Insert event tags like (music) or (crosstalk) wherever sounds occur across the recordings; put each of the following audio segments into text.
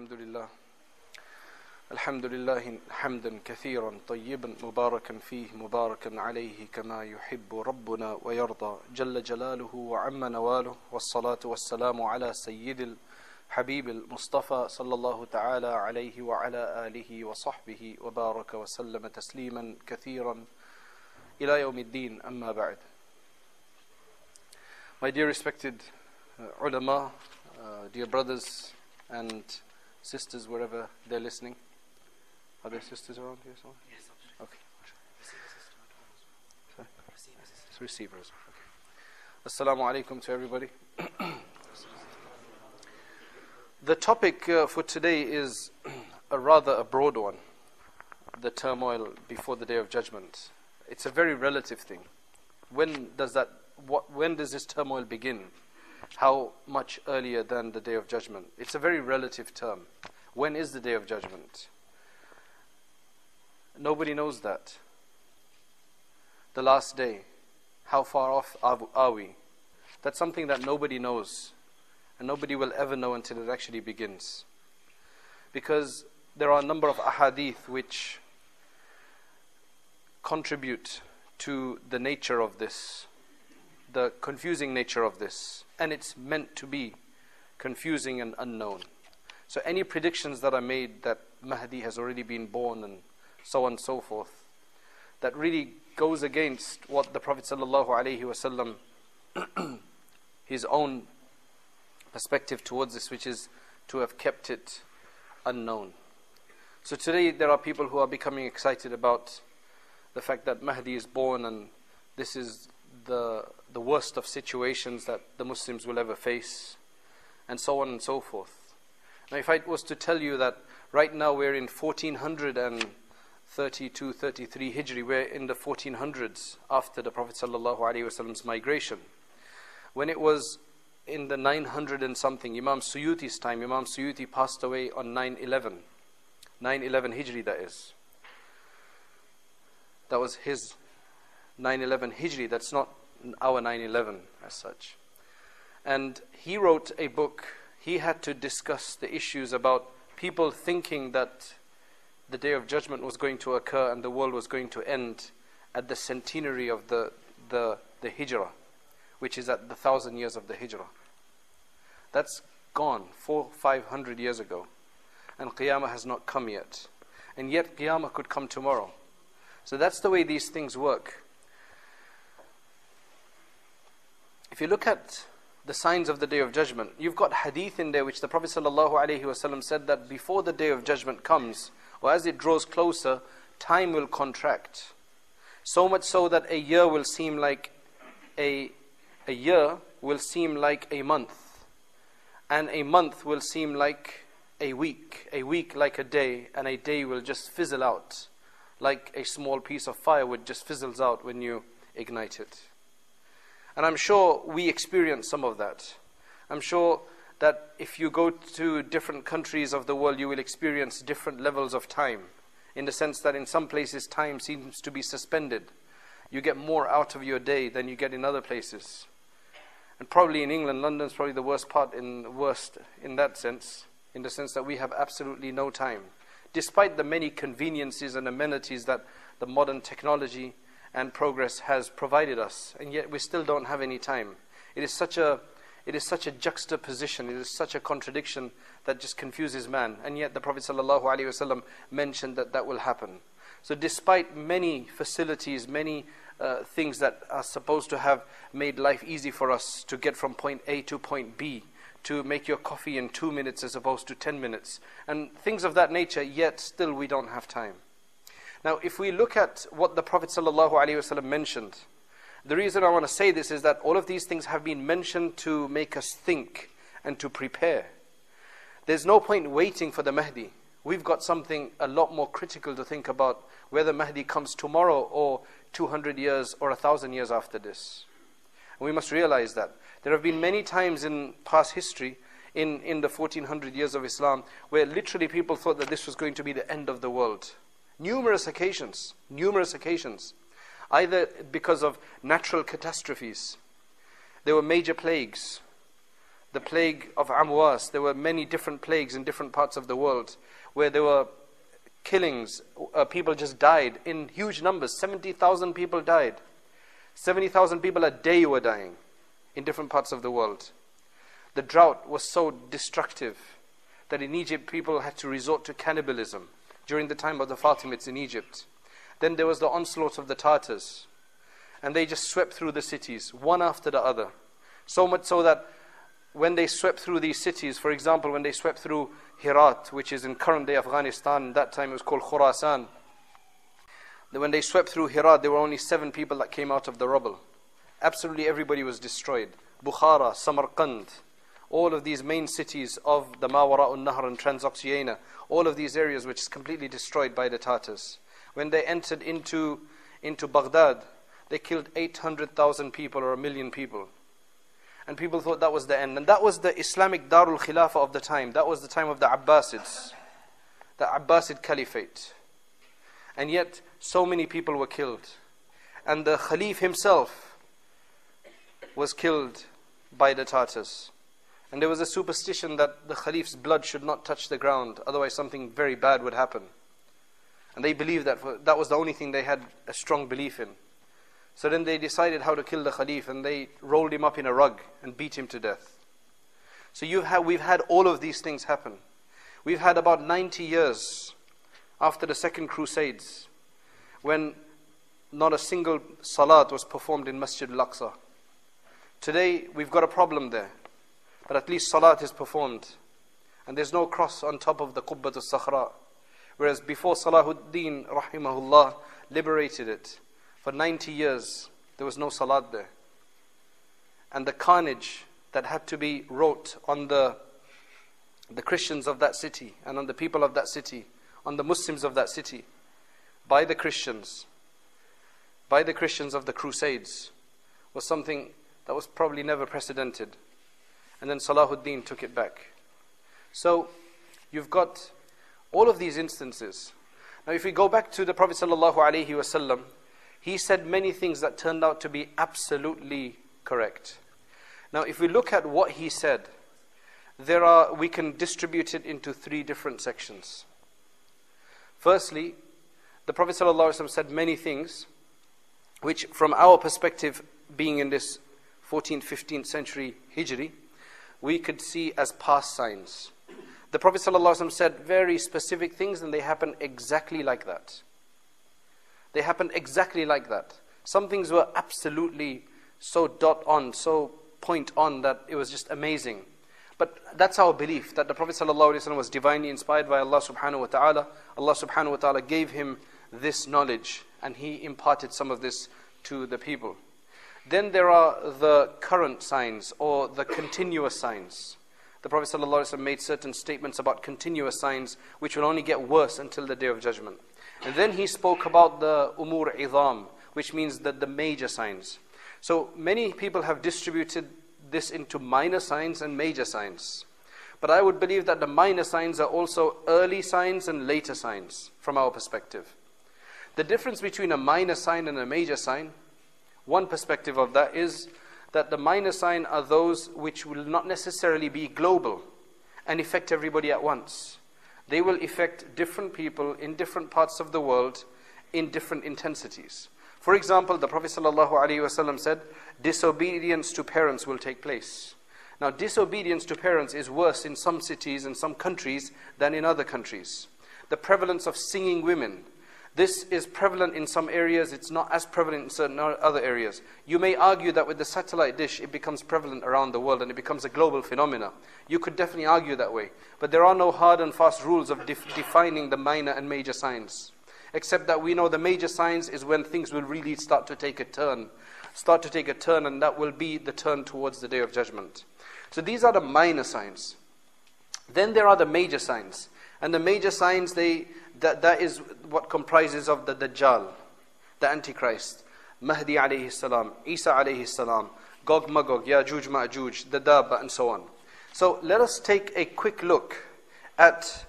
الحمد لله. الحمد لله حمدا كثيرا طيبا مباركا فيه مباركا عليه كما يحب ربنا ويرضى. جل جلاله وعم نواله. والصلاة والسلام على سيد الحبيب المصطفى صلى الله تعالى عليه وعلى آله وصحبه وبارك وسلم تسليما كثيرا إلى يوم الدين. أما بعد. My dear respected uh, ulama, uh, dear brothers and sisters wherever they're listening. Are there sisters around here somewhere? Yes, Okay. Sorry? It's receivers. Okay. Assalamu alaikum to everybody. (clears throat) the topic uh, for today is a rather a broad one. The turmoil before the day of judgment. It's a very relative thing. When does that what when does this turmoil begin? How much earlier than the day of judgment? It's a very relative term. When is the day of judgment? Nobody knows that. The last day. How far off are we? That's something that nobody knows. And nobody will ever know until it actually begins. Because there are a number of ahadith which contribute to the nature of this, the confusing nature of this. And it's meant to be confusing and unknown. So, any predictions that are made that Mahdi has already been born and so on and so forth, that really goes against what the Prophet ﷺ, (clears throat) his own perspective towards this, which is to have kept it unknown. So today there are people who are becoming excited about the fact that Mahdi is born and this is the, the worst of situations that the Muslims will ever face, and so on and so forth. Now, if I was to tell you that right now we're in 1432 33 Hijri, we're in the 1400s after the Prophet Wasallam's migration. When it was in the 900 and something, Imam Suyuti's time, Imam Suyuti passed away on 911, 911 Hijri, that is. That was his 9 11 Hijri, that's not our 9 11 as such. And he wrote a book, he had to discuss the issues about people thinking that the day of judgment was going to occur and the world was going to end at the centenary of the, the, the Hijrah, which is at the thousand years of the Hijrah. That's gone four, five hundred years ago. And Qiyamah has not come yet. And yet Qiyamah could come tomorrow. So that's the way these things work. If you look at the signs of the day of judgment, you've got hadith in there which the Prophet ﷺ said that before the day of judgment comes, or as it draws closer, time will contract. So much so that a year will seem like a, a year will seem like a month. And a month will seem like a week, a week like a day, and a day will just fizzle out like a small piece of firewood just fizzles out when you ignite it. And I'm sure we experience some of that. I'm sure that if you go to different countries of the world, you will experience different levels of time. In the sense that in some places, time seems to be suspended. You get more out of your day than you get in other places. And probably in England, London's probably the worst part in worst in that sense, in the sense that we have absolutely no time. Despite the many conveniences and amenities that the modern technology and progress has provided us, and yet we still don't have any time. It is such a it is such a juxtaposition, it is such a contradiction that just confuses man. And yet the Prophet ﷺ mentioned that that will happen. So despite many facilities, many uh, things that are supposed to have made life easy for us to get from point A to point B, to make your coffee in two minutes as opposed to ten minutes, and things of that nature, yet still we don't have time. Now, if we look at what the Prophet ﷺ mentioned, the reason I want to say this is that all of these things have been mentioned to make us think and to prepare. There's no point waiting for the Mahdi. We've got something a lot more critical to think about whether Mahdi comes tomorrow or 200 years or 1,000 years after this. And we must realize that. There have been many times in past history, in, in the 1400 years of Islam, where literally people thought that this was going to be the end of the world. Numerous occasions, numerous occasions. Either because of natural catastrophes, there were major plagues, the plague of Amwas. There were many different plagues in different parts of the world where there were killings. Uh, people just died in huge numbers. 70,000 people died. 70,000 people a day were dying in different parts of the world. The drought was so destructive that in Egypt people had to resort to cannibalism during the time of the Fatimids in Egypt. Then there was the onslaught of the Tartars. And they just swept through the cities, one after the other. So much so that when they swept through these cities, for example, when they swept through Herat, which is in current day Afghanistan, that time it was called Khurasan. When they swept through Herat, there were only seven people that came out of the rubble. Absolutely everybody was destroyed. Bukhara, Samarkand, all of these main cities of the Mawara al-Nahr and Transoxiana, all of these areas which is completely destroyed by the Tatars. When they entered into, into Baghdad, they killed 800,000 people or a million people. And people thought that was the end. And that was the Islamic Darul Khilafah of the time. That was the time of the Abbasids, the Abbasid Caliphate. And yet, so many people were killed. And the Khalif himself was killed by the Tartars. And there was a superstition that the Khalif's blood should not touch the ground, otherwise, something very bad would happen. And they believed that that was the only thing they had a strong belief in. So then they decided how to kill the Khalif and they rolled him up in a rug and beat him to death. So we've had all of these things happen. We've had about 90 years after the Second Crusades when not a single salat was performed in Masjid al-Aqsa. Today we've got a problem there. But at least salat is performed. And there's no cross on top of the Qubbat al-Sakhra. Whereas before Salahuddin rahimahullah liberated it, for 90 years, there was no salat there. And the carnage that had to be wrought on the, the Christians of that city and on the people of that city, on the Muslims of that city, by the Christians, by the Christians of the Crusades, was something that was probably never precedented. And then Salahuddin took it back. So, you've got all of these instances. Now, if we go back to the Prophet sallallahu he said many things that turned out to be absolutely correct. Now, if we look at what he said, there are, we can distribute it into three different sections. Firstly, the Prophet ﷺ said many things which, from our perspective, being in this 14th, 15th century Hijri, we could see as past signs. The Prophet ﷺ said very specific things, and they happen exactly like that. They happened exactly like that. Some things were absolutely so dot on, so point on that it was just amazing. But that's our belief that the Prophet ﷺ was divinely inspired by Allah subhanahu wa ta'ala. Allah subhanahu wa ta'ala gave him this knowledge and he imparted some of this to the people. Then there are the current signs or the continuous signs. The Prophet ﷺ made certain statements about continuous signs which will only get worse until the day of judgment. And then he spoke about the umur idam, which means that the major signs. So many people have distributed this into minor signs and major signs. But I would believe that the minor signs are also early signs and later signs from our perspective. The difference between a minor sign and a major sign, one perspective of that is that the minor sign are those which will not necessarily be global and affect everybody at once they will affect different people in different parts of the world in different intensities. For example, the Prophet ﷺ said, disobedience to parents will take place. Now, disobedience to parents is worse in some cities and some countries than in other countries. The prevalence of singing women, this is prevalent in some areas, it's not as prevalent in certain other areas. You may argue that with the satellite dish, it becomes prevalent around the world and it becomes a global phenomenon. You could definitely argue that way. But there are no hard and fast rules of def defining the minor and major signs. Except that we know the major signs is when things will really start to take a turn. Start to take a turn, and that will be the turn towards the day of judgment. So these are the minor signs. Then there are the major signs. And the major signs, they, that, that is what comprises of the Dajjal, the Antichrist, Mahdi alayhi salam, Isa alayhi salam, Gog Magog, Yajuj Ma'juj, the Dabba, and so on. So let us take a quick look at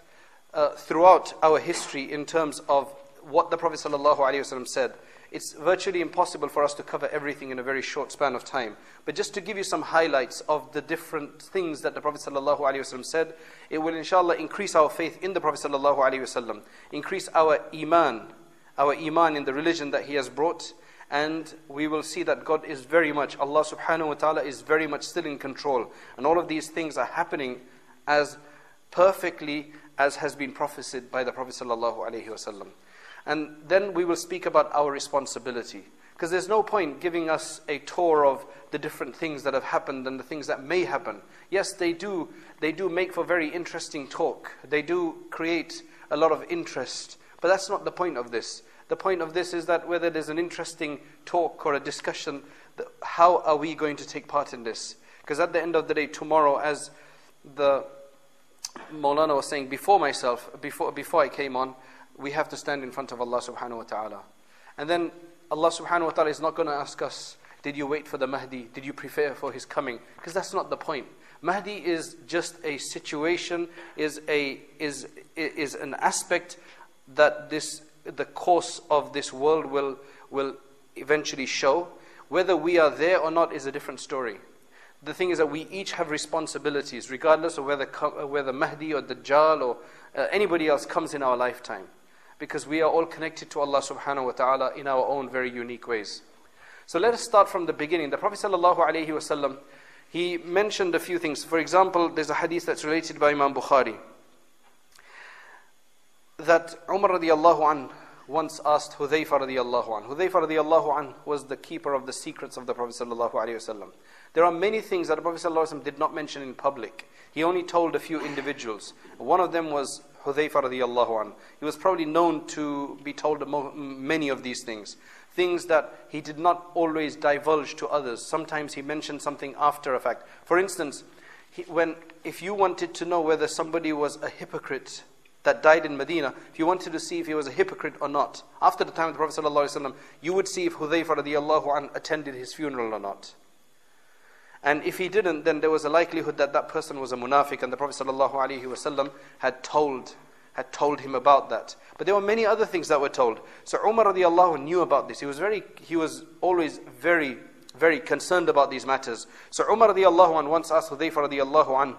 uh, throughout our history in terms of what the Prophet ﷺ said it's virtually impossible for us to cover everything in a very short span of time. But just to give you some highlights of the different things that the Prophet ﷺ said, it will inshallah increase our faith in the Prophet ﷺ, increase our iman, our iman in the religion that he has brought, and we will see that God is very much, Allah subhanahu wa ta'ala is very much still in control. And all of these things are happening as perfectly as has been prophesied by the Prophet sallallahu alaihi wasallam. And then we will speak about our responsibility. Because there's no point giving us a tour of the different things that have happened and the things that may happen. Yes, they do, they do make for very interesting talk. They do create a lot of interest. But that's not the point of this. The point of this is that whether there's an interesting talk or a discussion, how are we going to take part in this? Because at the end of the day, tomorrow, as the Maulana was saying before myself, before, before I came on, we have to stand in front of Allah subhanahu wa ta'ala. And then Allah subhanahu wa ta'ala is not going to ask us, did you wait for the Mahdi? Did you prepare for his coming? Because that's not the point. Mahdi is just a situation, is, a, is, is an aspect that this the course of this world will, will eventually show. Whether we are there or not is a different story. The thing is that we each have responsibilities, regardless of whether, whether Mahdi or Dajjal or uh, anybody else comes in our lifetime. Because we are all connected to Allah subhanahu wa ta'ala in our own very unique ways. So let us start from the beginning. The Prophet sallallahu alaihi wasallam, he mentioned a few things. For example, there's a hadith that's related by Imam Bukhari that Umar radiallahu an once asked Hudhayfa radiallahu an. Hudhayfa radiallahu an was the keeper of the secrets of the Prophet sallallahu alaihi wasallam. There are many things that the Prophet wasallam did not mention in public. He only told a few individuals. One of them was Hudhayfa radiallahu an. He was probably known to be told many of these things. Things that he did not always divulge to others. Sometimes he mentioned something after a fact. For instance, he, when, if you wanted to know whether somebody was a hypocrite that died in Medina, if you wanted to see if he was a hypocrite or not, after the time of the Prophet ﷺ, you would see if Hudhayfa radiallahu an attended his funeral or not. And if he didn't, then there was a likelihood that that person was a munafiq, and the Prophet ﷺ had told, had told him about that. But there were many other things that were told. So Umar radiallahu knew about this. He was very, he was always very, very concerned about these matters. So Umar radiallahu once asked Hudhayfa radiallahu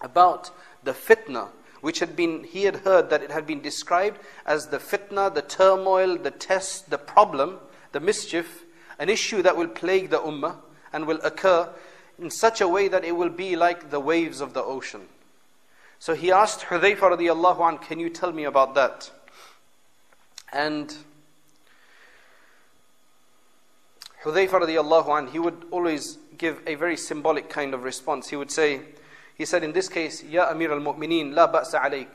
about the fitna which had been, he had heard that it had been described as the fitna, the turmoil, the test, the problem, the mischief, an issue that will plague the ummah and will occur in such a way that it will be like the waves of the ocean. So he asked Hudhayfa radiallahu anh, can you tell me about that? And Hudhayfa radiallahu anh, he would always give a very symbolic kind of response. He would say, he said in this case, Ya Amir al-Mu'mineen, la ba'sa alayk.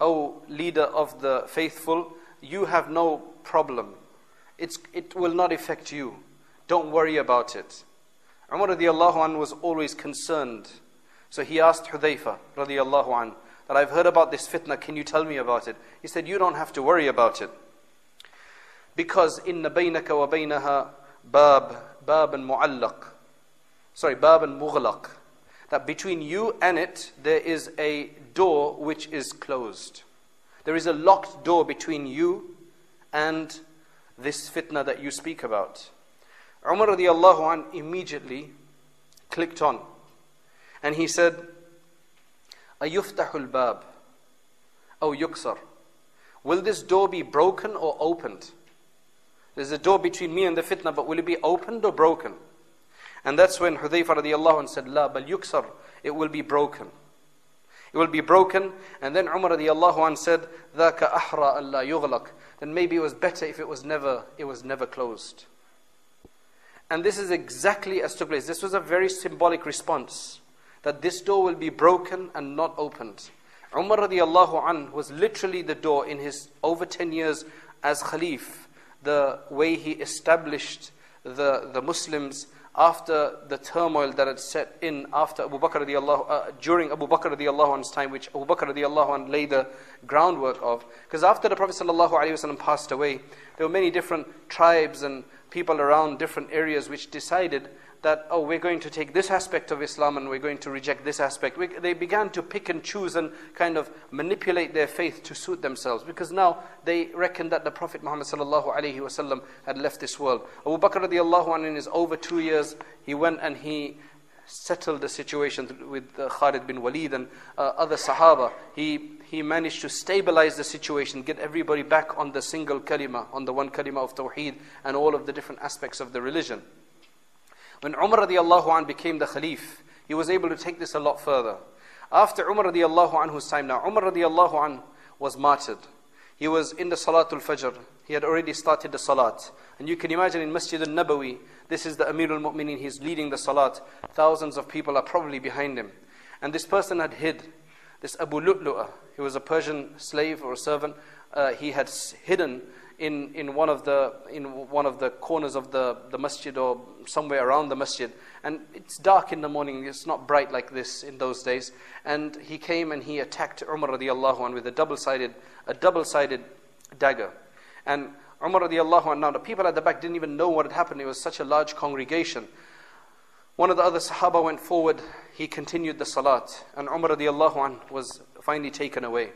O leader of the faithful, you have no problem. It's, it will not affect you. Don't worry about it. Umar radiallahu an was always concerned. So he asked Hudayfa radiallahu an, that I've heard about this fitna, can you tell me about it? He said, you don't have to worry about it. Because in baynaka wa baynaha bab, bab and mu'allaq. Sorry, bab and mughlaq that between you and it there is a door which is closed. There is a locked door between you and this fitna that you speak about. Umar radiallahu an immediately clicked on and he said, Ayuftahul bab, O yuksar. Will this door be broken or opened? There's a door between me and the fitna, but will it be opened or broken? And that's when Hudayfa radiallahu anh said, La bal yuksar, it will be broken. It will be broken. And then Umar radiallahu anh said, ذاك أحرى ألا يغلق. Then maybe it was better if it was never, it was never closed. And this is exactly as took place. This was a very symbolic response. That this door will be broken and not opened. Umar radiallahu anh was literally the door in his over 10 years as Khalif. The way he established the, the Muslims after the turmoil that had set in after Abu Bakr radiallahu, uh, during Abu Bakr radiallahu anhu's time, which Abu Bakr radiallahu anh laid the groundwork of. Because after the Prophet sallallahu alaihi wasallam passed away, there were many different tribes and people around different areas which decided that, oh, we're going to take this aspect of Islam and we're going to reject this aspect. We, they began to pick and choose and kind of manipulate their faith to suit themselves because now they reckon that the Prophet Muhammad had left this world. Abu Bakr radiallahu anhu in his over two years, he went and he settled the situation with uh, Khalid bin Walid and uh, other Sahaba. He, he managed to stabilize the situation, get everybody back on the single kalima, on the one kalima of Tawheed and all of the different aspects of the religion. When Umar radiallahu an became the Khalif, he was able to take this a lot further. After Umar radiallahu anhu's time now, Umar radiallahu an was martyred. He was in the Salatul Fajr. He had already started the Salat. And you can imagine in Masjid al-Nabawi, this is the Amir al-Mu'mineen, he's leading the Salat. Thousands of people are probably behind him. And this person had hid, this Abu Lu'lu'ah, he was a Persian slave or servant, uh, he had hidden in, in, one of the, in one of the corners of the, the masjid or somewhere around the masjid. And it's dark in the morning, it's not bright like this in those days. And he came and he attacked Umar radiallahu anh with a double-sided, a double-sided dagger. And Umar radiallahu anh, now the people at the back didn't even know what had happened. It was such a large congregation. One of the other Sahaba went forward, he continued the salat, and Umar radiallahu anh was finally taken away.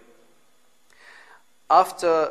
After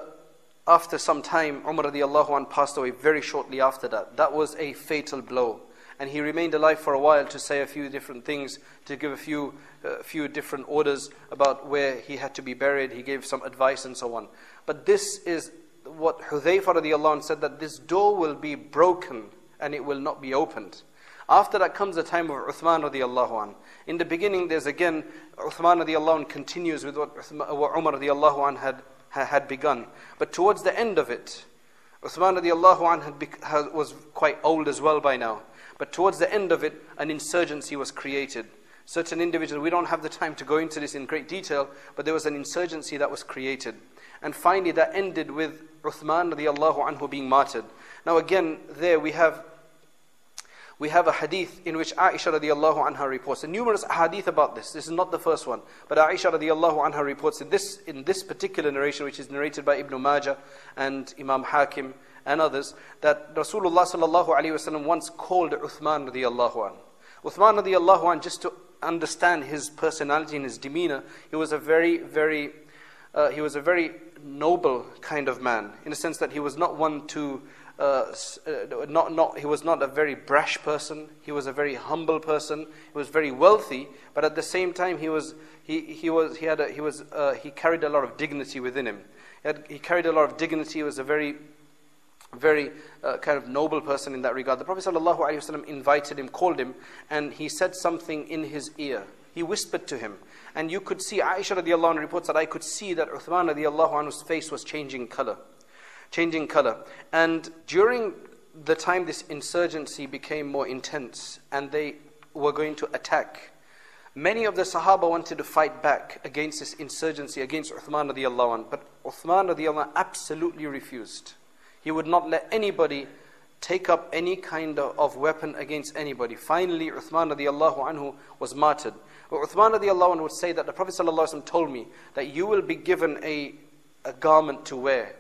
after some time, Umar radiallahu anh passed away very shortly after that. That was a fatal blow. And he remained alive for a while to say a few different things, to give a few, uh, few different orders about where he had to be buried. He gave some advice and so on. But this is what Hudhayfa radiallahu anh said that this door will be broken and it will not be opened. After that comes the time of Uthman radiallahu anh. In the beginning, there's again, Uthman radiallahu anh continues with what, what Umar radiallahu anh had had begun. But towards the end of it, Uthman radiallahu anhu was quite old as well by now. But towards the end of it, an insurgency was created. Certain individuals, we don't have the time to go into this in great detail, but there was an insurgency that was created. And finally, that ended with Uthman radiallahu anhu being martyred. Now, again, there we have we have a hadith in which Aisha radiallahu anha reports. And numerous hadith about this. This is not the first one. But Aisha radiallahu anha reports in this, in this particular narration, which is narrated by Ibn Majah and Imam Hakim and others, that Rasulullah sallallahu alayhi wasallam once called Uthman radiallahu an. Uthman radiallahu an, just to understand his personality and his demeanor, he was a very, very, uh, he was a very noble kind of man, in the sense that he was not one to uh, uh, not, not, he was not a very brash person. He was a very humble person. He was very wealthy, but at the same time, he was he, he was he had a, he was uh, he carried a lot of dignity within him. He, had, he, carried a lot of dignity. He was a very very uh, kind of noble person in that regard. The Prophet ﷺ invited him, called him, and he said something in his ear. He whispered to him. And you could see, Aisha radiallahu anhu reports that I could see that Uthman radiallahu anhu's face was changing color changing color. And during the time this insurgency became more intense and they were going to attack, many of the Sahaba wanted to fight back against this insurgency, against Uthman radiallahu anh. But Uthman radiallahu anh absolutely refused. He would not let anybody take up any kind of, weapon against anybody. Finally, Uthman radiallahu anhu was martyred. But Uthman radiallahu anhu would say that the Prophet told me that you will be given a, a garment to wear.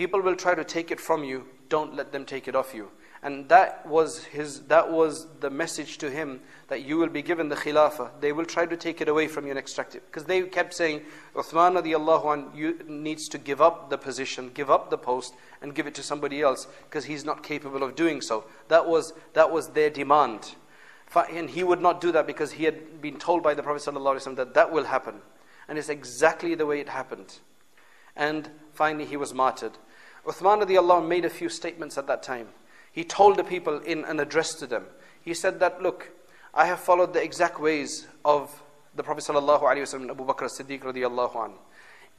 People will try to take it from you, don't let them take it off you. And that was his that was the message to him that you will be given the khilafah. They will try to take it away from you and extract it. Because they kept saying, Uthman radiallahu an you needs to give up the position, give up the post, and give it to somebody else, because he's not capable of doing so. That was that was their demand. And he would not do that because he had been told by the Prophet ﷺ that that will happen. And it's exactly the way it happened. And finally he was martyred. Uthman radiallahu made a few statements at that time. He told the people in an address to them. He said that, look, I have followed the exact ways of the Prophet sallallahu alaihi wasallam, Abu Bakr as-Siddiq radiallahu an.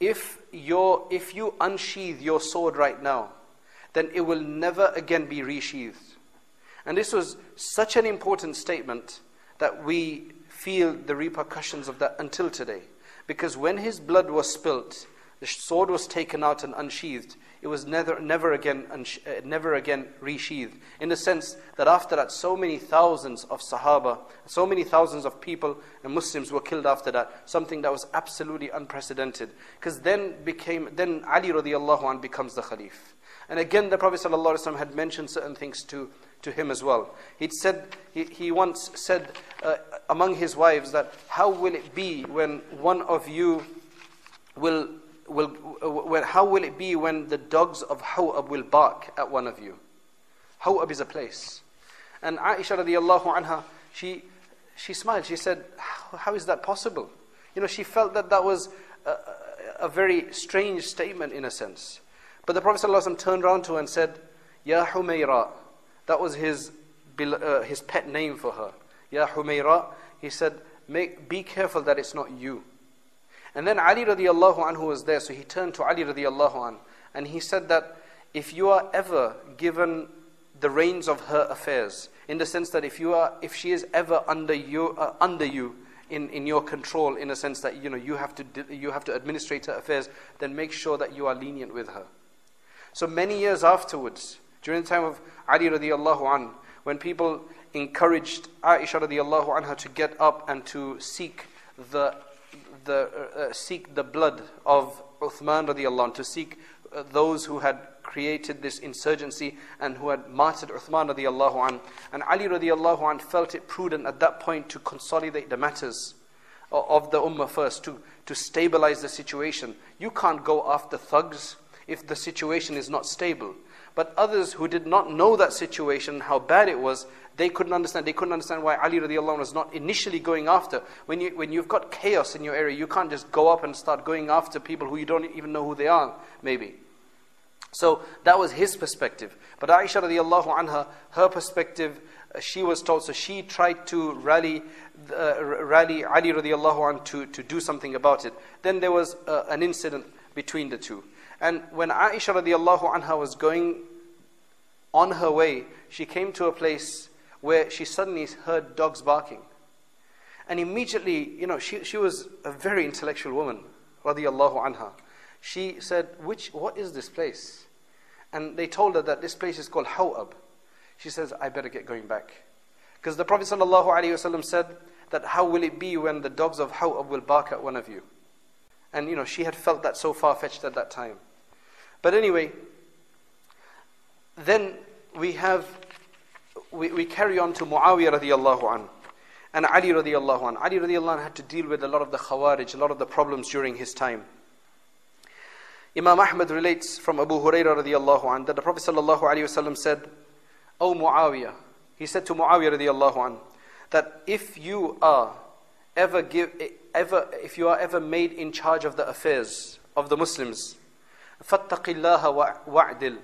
If, if you unsheath your sword right now, then it will never again be resheathed. And this was such an important statement that we feel the repercussions of that until today. Because when his blood was spilt, the sword was taken out and unsheathed, it was never, never, again, uh, never again resheathed. In the sense that after that, so many thousands of Sahaba, so many thousands of people and Muslims were killed after that, something that was absolutely unprecedented. Because then became, then Ali radiallahu anh becomes the Khalif. And again, the Prophet ﷺ had mentioned certain things to, to him as well. He'd said, he, he once said uh, among his wives that, How will it be when one of you will will, how will it be when the dogs of Hawab will bark at one of you? Hawab is a place. And Aisha radiallahu anha, she, she smiled. She said, how, is that possible? You know, she felt that that was a, a very strange statement in a sense. But the Prophet ﷺ turned around to her and said, Ya. That was his, uh, his pet name for her. Ya. He said, Make, be careful that it's not you. And then Ali radiallahu anhu was there, so he turned to Ali radiallahu anhu and he said that if you are ever given the reins of her affairs, in the sense that if you are, if she is ever under you, uh, under you in, in your control, in a sense that you know you have to you have to administrate her affairs, then make sure that you are lenient with her. So many years afterwards, during the time of Ali radiallahu anhu, when people encouraged Aisha radiallahu anha to get up and to seek the the, uh, uh, seek the blood of Uthman radiallahu anh, to seek uh, those who had created this insurgency and who had martyred Uthman radiallahu anh. And Ali radiallahu anh felt it prudent at that point to consolidate the matters of the ummah first, to, to stabilize the situation. You can't go after thugs if the situation is not stable. But others who did not know that situation, how bad it was, they couldn't understand. They couldn't understand why Ali radiallahu anh was not initially going after. When, you, when you've got chaos in your area, you can't just go up and start going after people who you don't even know who they are, maybe. So that was his perspective. But Aisha radiallahu anha, her perspective, uh, she was told, so she tried to rally, uh, rally Ali radiallahu anh to, to do something about it. Then there was uh, an incident between the two. And when Aisha radiallahu anha was going on her way, she came to a place where she suddenly heard dogs barking. And immediately, you know, she, she was a very intellectual woman, radiallahu anha. She said, Which, what is this place? And they told her that this place is called Hawab. She says, I better get going back. Because the Prophet ﷺ said that how will it be when the dogs of Hawab will bark at one of you? And you know, she had felt that so far fetched at that time. But anyway, then we have we, we carry on to Muawiyah radiallahu an and Ali radiallahu an. Ali radiallahu an had to deal with a lot of the Khawarij, a lot of the problems during his time. Imam Ahmad relates from Abu Hurairah radiallahu an that the Prophet sallallahu alayhi wasallam said, O Muawiyah, he said to Muawiyah radiallahu an, that if you are ever give, ever, if you are ever made in charge of the affairs of the Muslims, فَاتَّقِ اللَّهَ وَعْدِلْ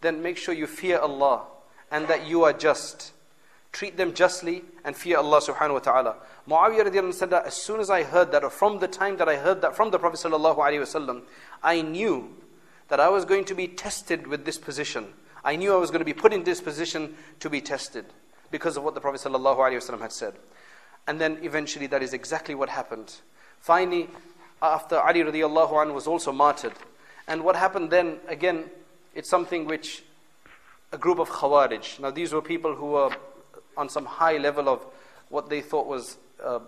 Then make sure you fear Allah and that you are just. Treat them justly and fear Allah subhanahu wa ta'ala. Muawiyah said that as soon as I heard that, or from the time that I heard that from the Prophet sallallahu alaihi wasallam, I knew that I was going to be tested with this position. I knew I was going to be put in this position to be tested because of what the Prophet sallallahu alaihi wasallam had said. And then eventually that is exactly what happened. Finally, after Ali radiallahu anhu was also martyred. And what happened then, again, it's something which a group of Khawarij. Now, these were people who were on some high level of what they thought was, uh,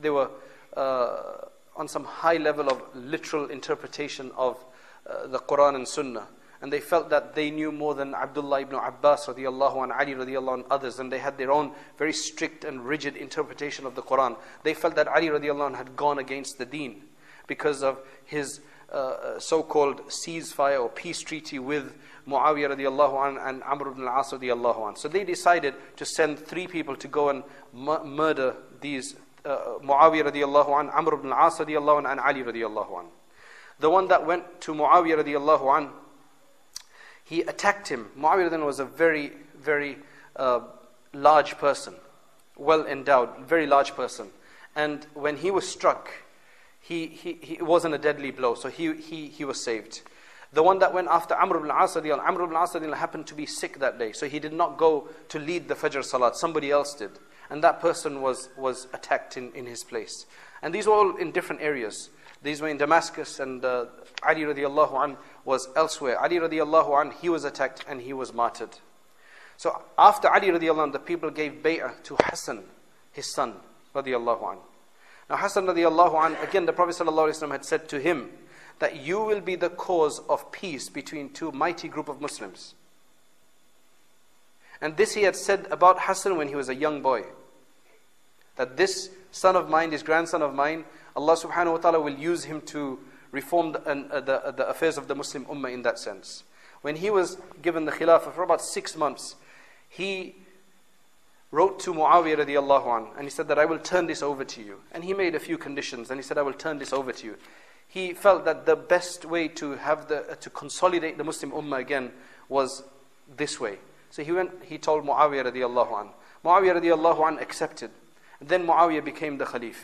they were uh, on some high level of literal interpretation of uh, the Quran and Sunnah. And they felt that they knew more than Abdullah ibn Abbas radiallahu and Ali radiallahu and others. And they had their own very strict and rigid interpretation of the Quran. They felt that Ali radiallahu had gone against the deen because of his uh, so-called ceasefire or peace treaty with Muawiyah radiallahu an and Amr ibn al-As radiallahu an. So they decided to send three people to go and murder these uh, Muawiyah radiallahu an, Amr ibn al-As radiallahu an, and Ali radiallahu an. The one that went to Muawiyah radiallahu an, he attacked him. Muawiyah then was a very, very uh, large person, well endowed, very large person. And when he was struck, he, he, he, it wasn't a deadly blow, so he, he, he was saved. The one that went after Amr ibn al-As, Amr ibn al-As happened to be sick that day, so he did not go to lead the Fajr Salat, somebody else did. And that person was, was attacked in, in his place. And these were all in different areas. These were in Damascus and uh, Ali radiallahu an was elsewhere. Ali radiallahu an, he was attacked and he was martyred. So after Ali radiallahu an, the people gave bay'ah to Hassan, his son radiallahu an. Now Hassan radiallahu an, again the Prophet ﷺ had said to him that you will be the cause of peace between two mighty group of Muslims. And this he had said about Hassan when he was a young boy. That this son of mine, this grandson of mine, Allah subhanahu wa ta'ala will use him to reform the, uh, the, the affairs of the Muslim ummah in that sense. When he was given the khilafah for about six months, he wrote to Muawiyah radiallahu anh, and he said that I will turn this over to you. And he made a few conditions, and he said, I will turn this over to you. He felt that the best way to have the, uh, to consolidate the Muslim ummah again was this way. So he went, he told Muawiyah radiallahu anh. Muawiyah radiallahu anh accepted. And then Muawiyah became the Khalif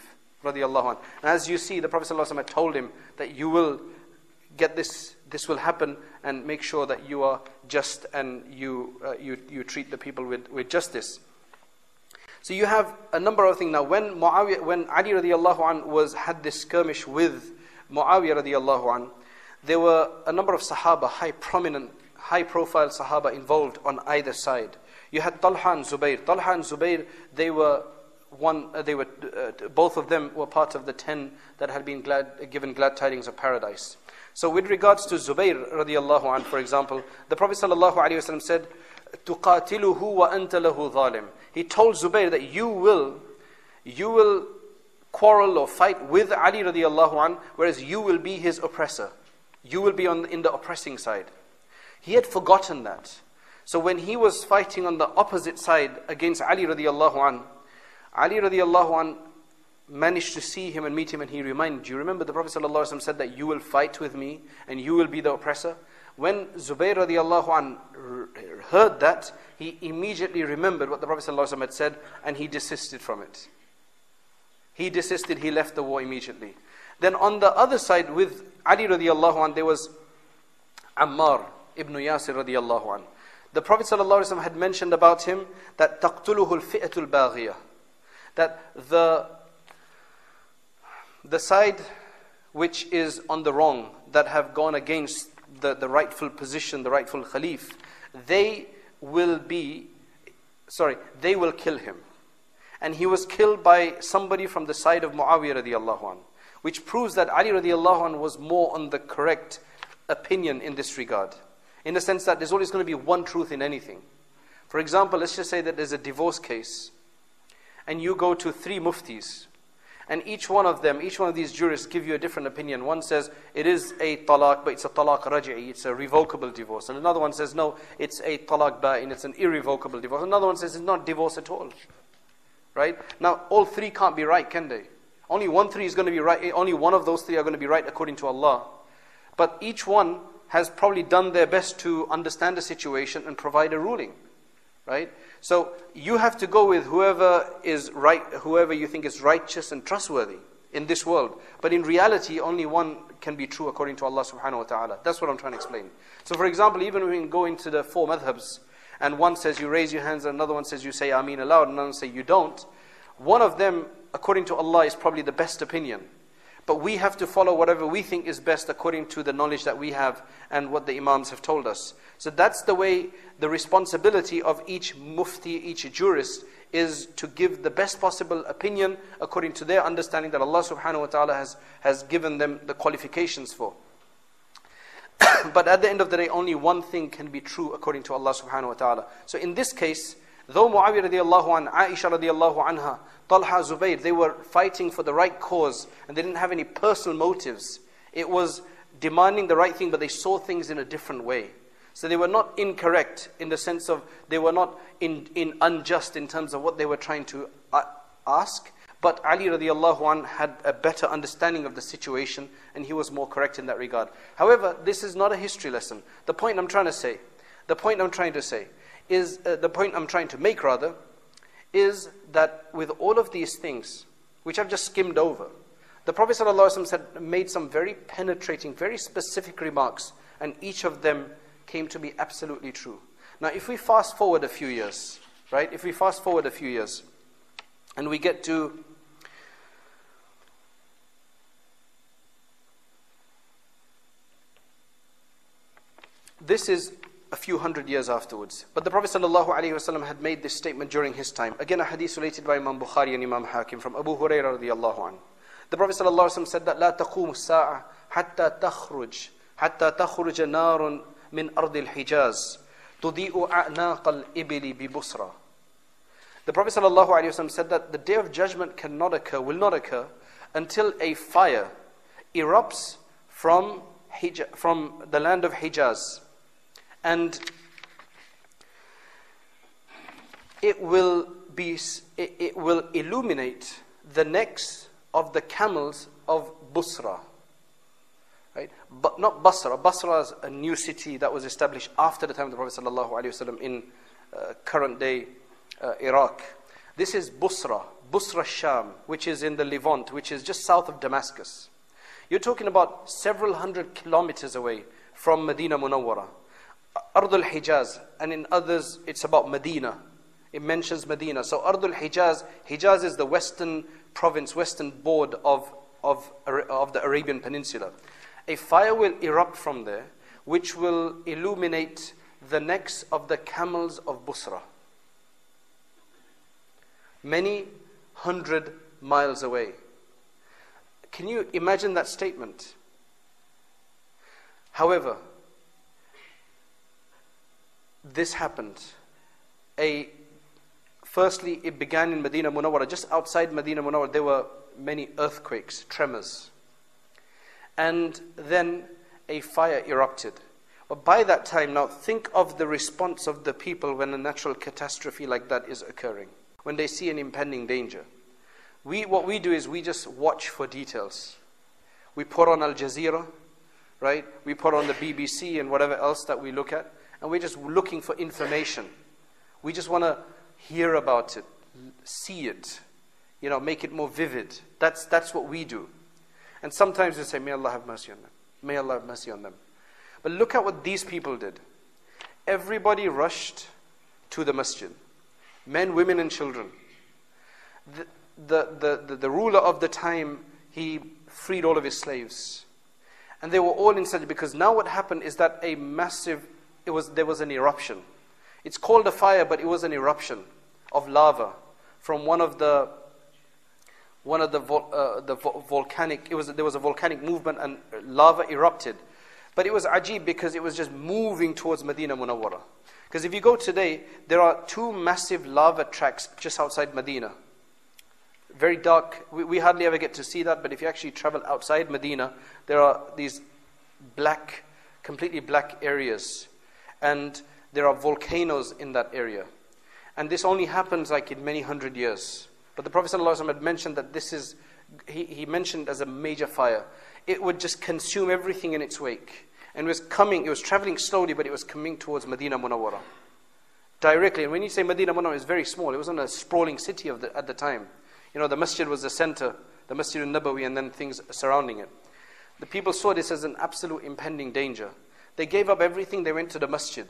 radiallahu anh. And as you see, the Prophet had told him that you will get this, this will happen and make sure that you are just and you, uh, you, you treat the people with, with justice. So you have a number of things now. When Muawiyah, when Ali radiallahu anh was, had this skirmish with Muawiyah radiallahu anh, there were a number of Sahaba, high prominent high profile Sahaba involved on either side. You had Talha and Zubayr. Talha and Zubayr, they were one, uh, they were, uh, both of them were part of the ten that had been glad, given glad tidings of paradise. So with regards to Zubayr radiallahu anh, for example, the Prophet sallallahu alaihi wasallam said, تُقَاتِلُهُ وَأَنْتَ لَهُ ظَالِمٌ He told Zubayr that you will, you will quarrel or fight with Ali radiallahu anh, whereas you will be his oppressor. You will be on, in the oppressing side. He had forgotten that. So when he was fighting on the opposite side against Ali radiallahu an, Ali radiallahu an managed to see him and meet him and he reminded, you remember the Prophet said that you will fight with me and you will be the oppressor? When Zubayr radiallahu an heard that, he immediately remembered what the Prophet had said and he desisted from it. He desisted, he left the war immediately. Then on the other side with Ali radiallahu an, there was Ammar ibn Yasir radiallahu an. The Prophet ﷺ had mentioned about him that تَقْتُلُهُ الْفِئَةُ الْبَاغِيَةُ That the, the side which is on the wrong, that have gone against the, the rightful position, the rightful Khalif, they will be, sorry, they will kill him. And he was killed by somebody from the side of Muawiyah radiallahu an, which proves that Ali radiallahu an was more on the correct opinion in this regard in the sense that there's always going to be one truth in anything. For example, let's just say that there's a divorce case, and you go to three muftis, and each one of them, each one of these jurists give you a different opinion. One says it is a talaq, but it's a talaq raj'i, it's a revocable divorce. And another one says no, it's a talaq ba'in, it's an irrevocable divorce. Another one says it's not divorce at all. Right? Now, all three can't be right, can they? Only one three is going to be right, eh, only one of those three are going to be right according to Allah. But each one has probably done their best to understand the situation and provide a ruling. Right? So you have to go with whoever is right, whoever you think is righteous and trustworthy in this world. But in reality, only one can be true according to Allah subhanahu wa ta'ala. That's what I'm trying to explain. So for example, even when we go into the four madhabs, and one says you raise your hands, and another one says you say Ameen aloud, and another one say you don't, one of them, according to Allah, is probably the best opinion. But we have to follow whatever we think is best according to the knowledge that we have and what the Imams have told us. So that's the way the responsibility of each mufti, each jurist, is to give the best possible opinion according to their understanding that Allah subhanahu wa ta'ala has, has given them the qualifications for. (coughs) but at the end of the day, only one thing can be true according to Allah subhanahu wa ta'ala. So in this case, though Muawiyah radiallahu an, Aisha radiallahu anha, Talha, Zubayr, they were fighting for the right cause and they didn't have any personal motives. It was demanding the right thing, but they saw things in a different way. So they were not incorrect in the sense of they were not in, in unjust in terms of what they were trying to uh, ask. But Ali radiallahu an had a better understanding of the situation and he was more correct in that regard. However, this is not a history lesson. The point I'm trying to say, the point I'm trying to say is, uh, the point I'm trying to make rather, is that with all of these things, which I've just skimmed over, the Prophet ﷺ said, made some very penetrating, very specific remarks, and each of them came to be absolutely true. Now, if we fast forward a few years, right? If we fast forward a few years, and we get to this is a few hundred years afterwards. But the Prophet ﷺ had made this statement during his time. Again, a hadith related by Imam Bukhari and Imam Hakim from Abu Hurairah radiallahu anhu. The Prophet ﷺ said that لا تقوم الساعة حتى تخرج حتى تخرج نار من أرض الحجاز تضيء أعناق الإبل ببصرة The Prophet ﷺ said that the day of judgment cannot occur, will not occur, until a fire erupts from, Hijaz, from the land of Hijaz. And it will, be, it, will illuminate the necks of the camels of Busra. Right? But not Basra. Basra is a new city that was established after the time of the Prophet ﷺ in uh, current day uh, Iraq. This is Busra, Busra Sham, which is in the Levant, which is just south of Damascus. You're talking about several hundred kilometers away from Medina Munawwara. Ardul Hijaz, and in others it's about Medina. It mentions Medina. So Ardul Hijaz, Hijaz is the western province, western board of, of, of the Arabian Peninsula. A fire will erupt from there, which will illuminate the necks of the camels of Busra. Many hundred miles away. Can you imagine that statement? However, this happened. A, firstly, it began in Medina Munawwara. Just outside Medina Munawwara, there were many earthquakes, tremors. And then a fire erupted. But by that time, now think of the response of the people when a natural catastrophe like that is occurring, when they see an impending danger. We, what we do is we just watch for details. We put on Al Jazeera, right? We put on the BBC and whatever else that we look at and we're just looking for information. We just want to hear about it, see it, you know, make it more vivid. That's, that's what we do. And sometimes we say, May Allah have mercy on them. May Allah have mercy on them. But look at what these people did. Everybody rushed to the masjid men, women, and children. The, the, the, the, ruler of the time, he freed all of his slaves. And they were all inside because now what happened is that a massive it was, there was an eruption. It's called a fire, but it was an eruption of lava from one of the one of the, uh, the volcanic, it was, there was a volcanic movement and lava erupted. But it was ajib because it was just moving towards Medina Munawwara. Because if you go today, there are two massive lava tracks just outside Medina. Very dark. We, we hardly ever get to see that, but if you actually travel outside Medina, there are these black, completely black areas and there are volcanoes in that area. And this only happens like in many hundred years. But the Prophet ﷺ had mentioned that this is, he, he mentioned as a major fire. It would just consume everything in its wake. And it was coming, it was traveling slowly, but it was coming towards Medina Munawwara. Directly. And when you say Medina Munawwara, it's very small. It wasn't a sprawling city of the, at the time. You know, the masjid was the center, the Masjid al-Nabawi, and then things surrounding it. The people saw this as an absolute impending danger. They gave up everything, they went to the masjid.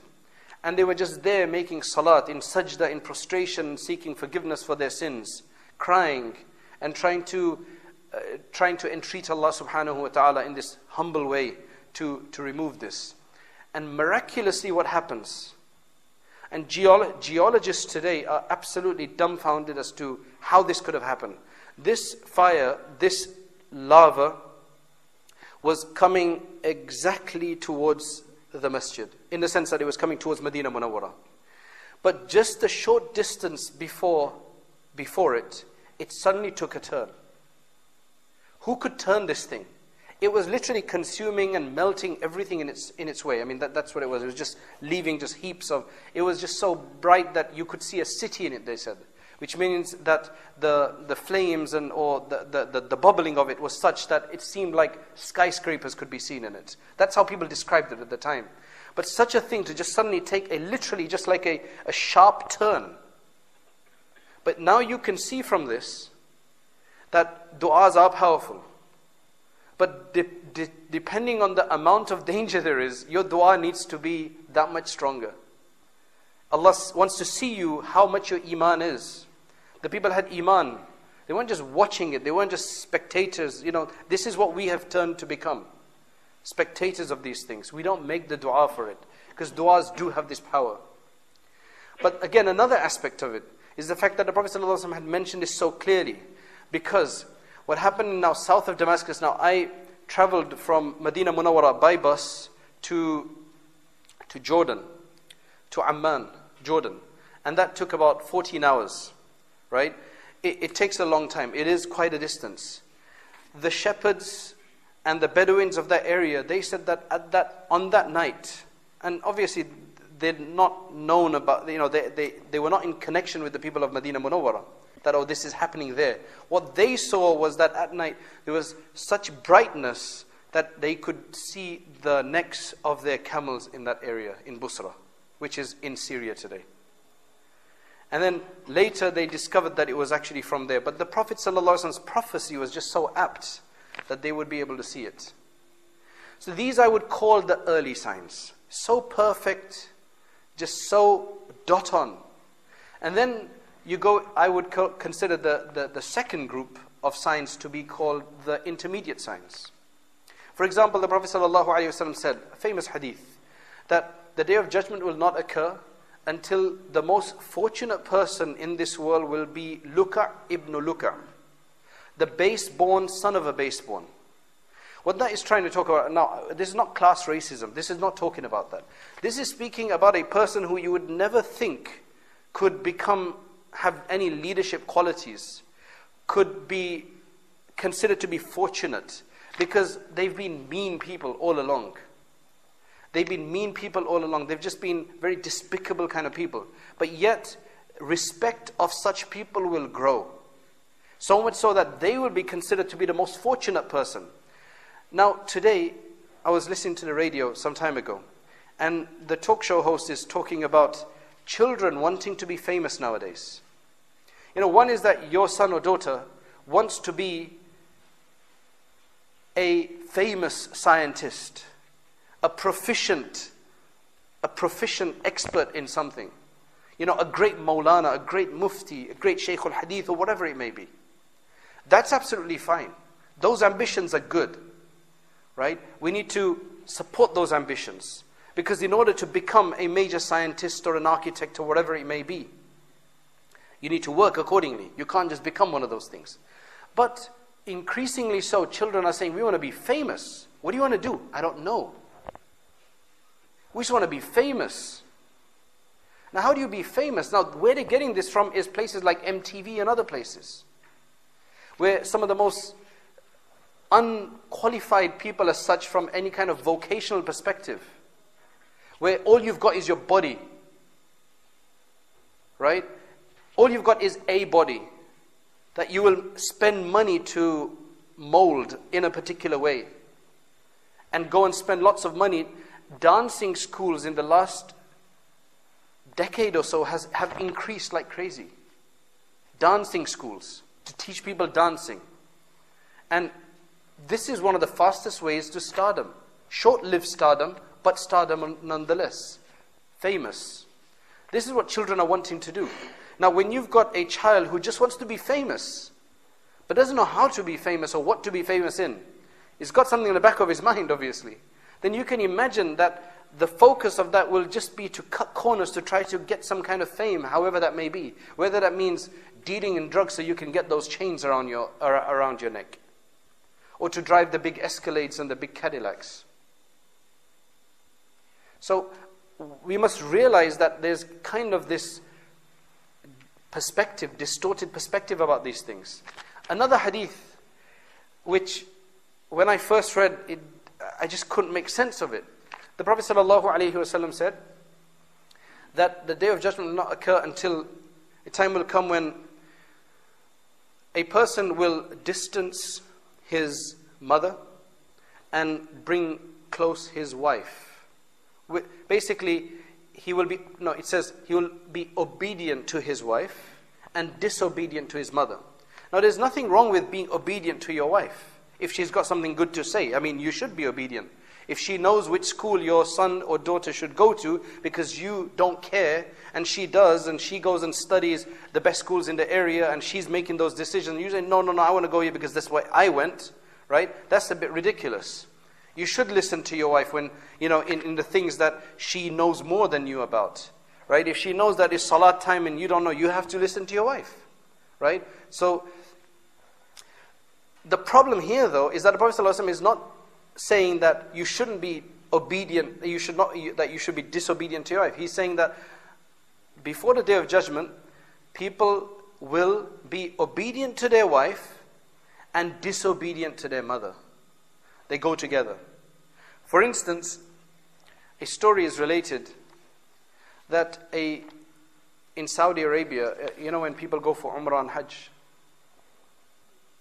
And they were just there making salat, in sajda, in prostration, seeking forgiveness for their sins, crying, and trying to, uh, trying to entreat Allah subhanahu wa ta'ala in this humble way to, to remove this. And miraculously, what happens? And geolo- geologists today are absolutely dumbfounded as to how this could have happened. This fire, this lava, was coming exactly towards the masjid, in the sense that it was coming towards Medina Munawwara. But just a short distance before, before it, it suddenly took a turn. Who could turn this thing? It was literally consuming and melting everything in its, in its way. I mean, that, that's what it was. It was just leaving just heaps of. It was just so bright that you could see a city in it, they said which means that the, the flames and or the, the, the, the, bubbling of it was such that it seemed like skyscrapers could be seen in it. That's how people described it at the time. But such a thing to just suddenly take a literally just like a, a sharp turn. But now you can see from this that du'as are powerful. But de- de- depending on the amount of danger there is, your dua needs to be that much stronger. Allah wants to see you how much your iman is. The people had iman. They weren't just watching it, they weren't just spectators. You know, this is what we have turned to become spectators of these things. We don't make the dua for it. Because du'as do have this power. But again, another aspect of it is the fact that the Prophet ﷺ had mentioned this so clearly. Because what happened now south of Damascus, now I traveled from Medina Munawwara by bus to, to Jordan, to Amman, Jordan. And that took about 14 hours, right? It, it takes a long time. It is quite a distance. The shepherds and the Bedouins of that area, they said that, at that on that night, and obviously they're not known about, you know, they, they, they were not in connection with the people of Medina Munawwara. That, oh, this is happening there. What they saw was that at night there was such brightness that they could see the necks of their camels in that area, in Busra, which is in Syria today. And then later they discovered that it was actually from there. But the Prophet ﷺ's prophecy was just so apt that they would be able to see it. So these I would call the early signs. So perfect, just so dot on. And then you go, I would co- consider the, the, the second group of signs to be called the intermediate signs. For example, the Prophet ﷺ said, a famous hadith, that the day of judgment will not occur until the most fortunate person in this world will be Luka ibn Luka, the base-born son of a base-born. What that is trying to talk about now, this is not class racism. This is not talking about that. This is speaking about a person who you would never think could become, have any leadership qualities, could be considered to be fortunate because they've been mean people all along. They've been mean people all along. They've just been very despicable kind of people. But yet, respect of such people will grow. So much so that they will be considered to be the most fortunate person. Now, today, I was listening to the radio some time ago, and the talk show host is talking about children wanting to be famous nowadays. You know, one is that your son or daughter wants to be a famous scientist a proficient, a proficient expert in something. You know, a great Maulana, a great Mufti, a great Shaykh al Hadith, or whatever it may be. That's absolutely fine. Those ambitions are good, right? We need to support those ambitions. Because in order to become a major scientist or an architect or whatever it may be, you need to work accordingly. You can't just become one of those things. But increasingly so, children are saying, We want to be famous. What do you want to do? I don't know. We just want to be famous. Now, how do you be famous? Now, where they're getting this from is places like MTV and other places, where some of the most unqualified people, as such, from any kind of vocational perspective, where all you've got is your body, right? All you've got is a body that you will spend money to mold in a particular way and go and spend lots of money dancing schools in the last decade or so has, have increased like crazy. Dancing schools to teach people dancing. And this is one of the fastest ways to stardom. Short lived stardom, but stardom nonetheless. Famous. This is what children are wanting to do. Now, when you've got a child who just wants to be famous, but doesn't know how to be famous or what to be famous in, he's got something in the back of his (laughs) mind, obviously then you can imagine that the focus of that will just be to cut corners to try to get some kind of fame, however that may be. Whether that means dealing in drugs so you can get those chains around your, around your neck, or to drive the big Escalades and the big Cadillacs. So we must realize that there's kind of this perspective, distorted perspective about these things. Another hadith, which when I first read, it I just couldn't make sense of it. The Prophet ﷺ said that the day of judgment will not occur until a time will come when a person will distance his mother and bring close his wife. Basically, he will be, no, it says he will be obedient to his wife and disobedient to his mother. Now, there's nothing wrong with being obedient to your wife if she's got something good to say. I mean, you should be obedient. If she knows which school your son or daughter should go to because you don't care and she does and she goes and studies the best schools in the area and she's making those decisions, you say, no, no, no, I want to go here because that's why I went, right? That's a bit ridiculous. You should listen to your wife when, you know, in, in the things that she knows more than you about. Right? If she knows that it's salat time and you don't know, you have to listen to your wife. Right? So, the problem here though is that the Prophet ﷺ is not saying that you shouldn't be obedient, you should not, that you should be disobedient to your wife. He's saying that before the day of judgment, people will be obedient to their wife and disobedient to their mother. They go together. For instance, a story is related that a in Saudi Arabia, uh, you know, when people go for Umrah and Hajj,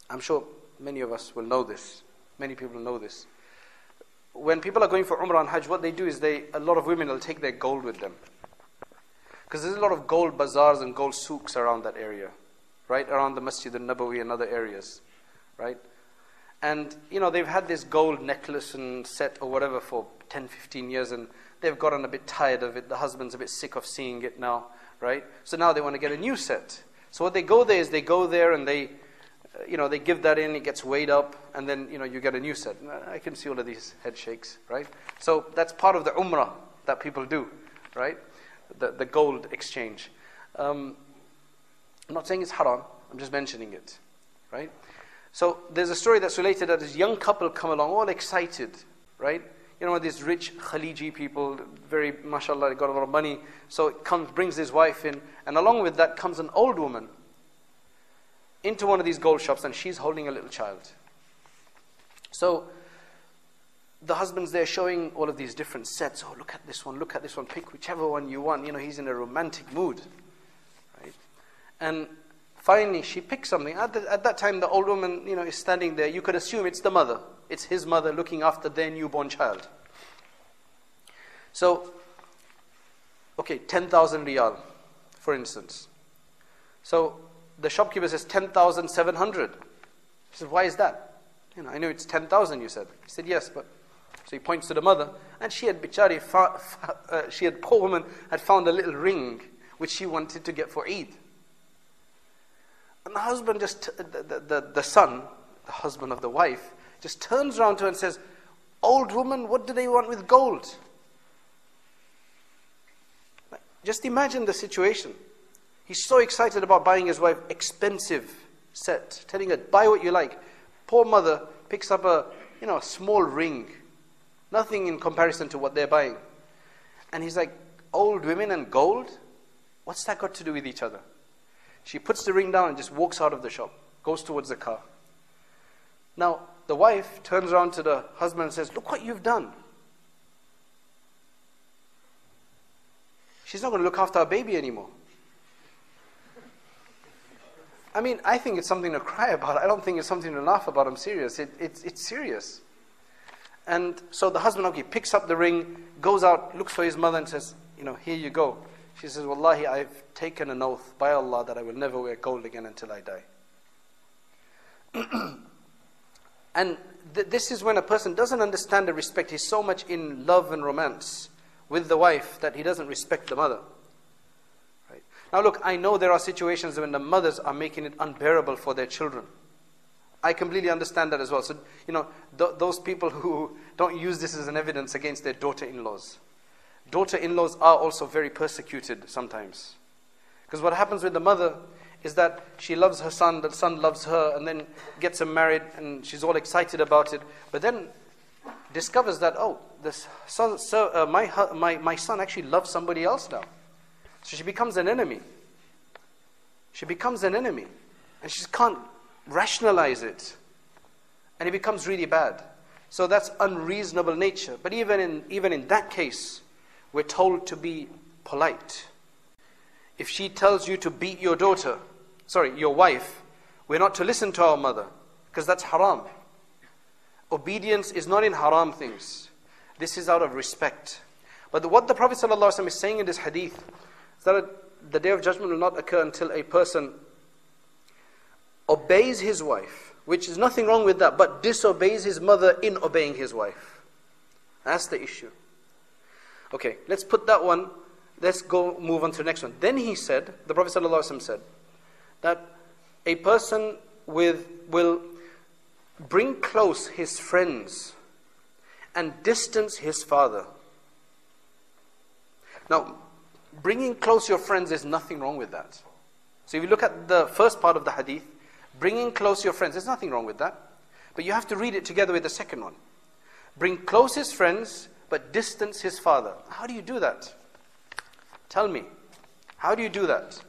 I'm sure many of us will know this. Many people know this. When people are going for Umrah and Hajj, what they do is they, a lot of women will take their gold with them. Because there's a lot of gold bazaars and gold souks around that area, right? Around the Masjid al Nabawi and other areas, right? And, you know, they've had this gold necklace and set or whatever for 10, 15 years and they've gotten a bit tired of it. The husband's a bit sick of seeing it now, right? So now they want to get a new set. So what they go there is they go there and they, you know, they give that in, it gets weighed up, and then, you know, you get a new set. I can see all of these head shakes, right? So that's part of the umrah that people do, right? The, the gold exchange. Um, I'm not saying it's haram, I'm just mentioning it, right? So there's a story that's related that this young couple come along, all excited, right? You know, these rich Khaliji people, very, mashallah, they got a lot of money. So it comes, brings his wife in, and along with that comes an old woman into one of these gold shops, and she's holding a little child. So the husband's there showing all of these different sets. Oh, look at this one, look at this one, pick whichever one you want. You know, he's in a romantic mood. Right? And Finally, she picks something. At, the, at, that time, the old woman, you know, is standing there. You could assume it's the mother. It's his mother looking after their newborn child. So, okay, 10,000 riyal, for instance. So, the shopkeeper says 10,700. He says, why is that? You know, I know it's 10,000, you said. He said, yes, but... So he points to the mother, and she had, bichari, uh, she had, poor woman, had found a little ring which she wanted to get for Eid. And the husband just, the, the, the son, the husband of the wife, just turns around to her and says, Old woman, what do they want with gold? Just imagine the situation. He's so excited about buying his wife expensive set, telling her, buy what you like. Poor mother picks up a, you know, a small ring. Nothing in comparison to what they're buying. And he's like, old women and gold? What's that got to do with each other? She puts the ring down and just walks out of the shop, goes towards the car. Now, the wife turns around to the husband and says, Look what you've done. She's not going to look after her baby anymore. I mean, I think it's something to cry about. I don't think it's something to laugh about. I'm serious. It, it, it's serious. And so the husband, okay, picks up the ring, goes out, looks for his mother, and says, You know, here you go. She says, Wallahi, I've taken an oath by Allah that I will never wear gold again until I die. (clears throat) and th- this is when a person doesn't understand the respect. He's so much in love and romance with the wife that he doesn't respect the mother. Now, look, I know there are situations when the mothers are making it unbearable for their children. I completely understand that as well. So, you know, th- those people who don't use this as an evidence against their daughter in laws. Daughter in laws are also very persecuted sometimes. Because what happens with the mother is that she loves her son, the son loves her, and then gets him married, and she's all excited about it. But then discovers that, oh, this son, so, uh, my, my, my son actually loves somebody else now. So she becomes an enemy. She becomes an enemy. And she can't rationalize it. And it becomes really bad. So that's unreasonable nature. But even in, even in that case, we're told to be polite. If she tells you to beat your daughter, sorry, your wife, we're not to listen to our mother because that's haram. Obedience is not in haram things. This is out of respect. But what the Prophet ﷺ is saying in this hadith is that the day of judgment will not occur until a person obeys his wife, which is nothing wrong with that, but disobeys his mother in obeying his wife. That's the issue. Okay, let's put that one, let's go move on to the next one. Then he said, the Prophet ﷺ said, that a person with, will bring close his friends and distance his father. Now, bringing close your friends, there's nothing wrong with that. So if you look at the first part of the hadith, bringing close your friends, there's nothing wrong with that. But you have to read it together with the second one. Bring close his friends, but distance his father. How do you do that? Tell me. How do you do that?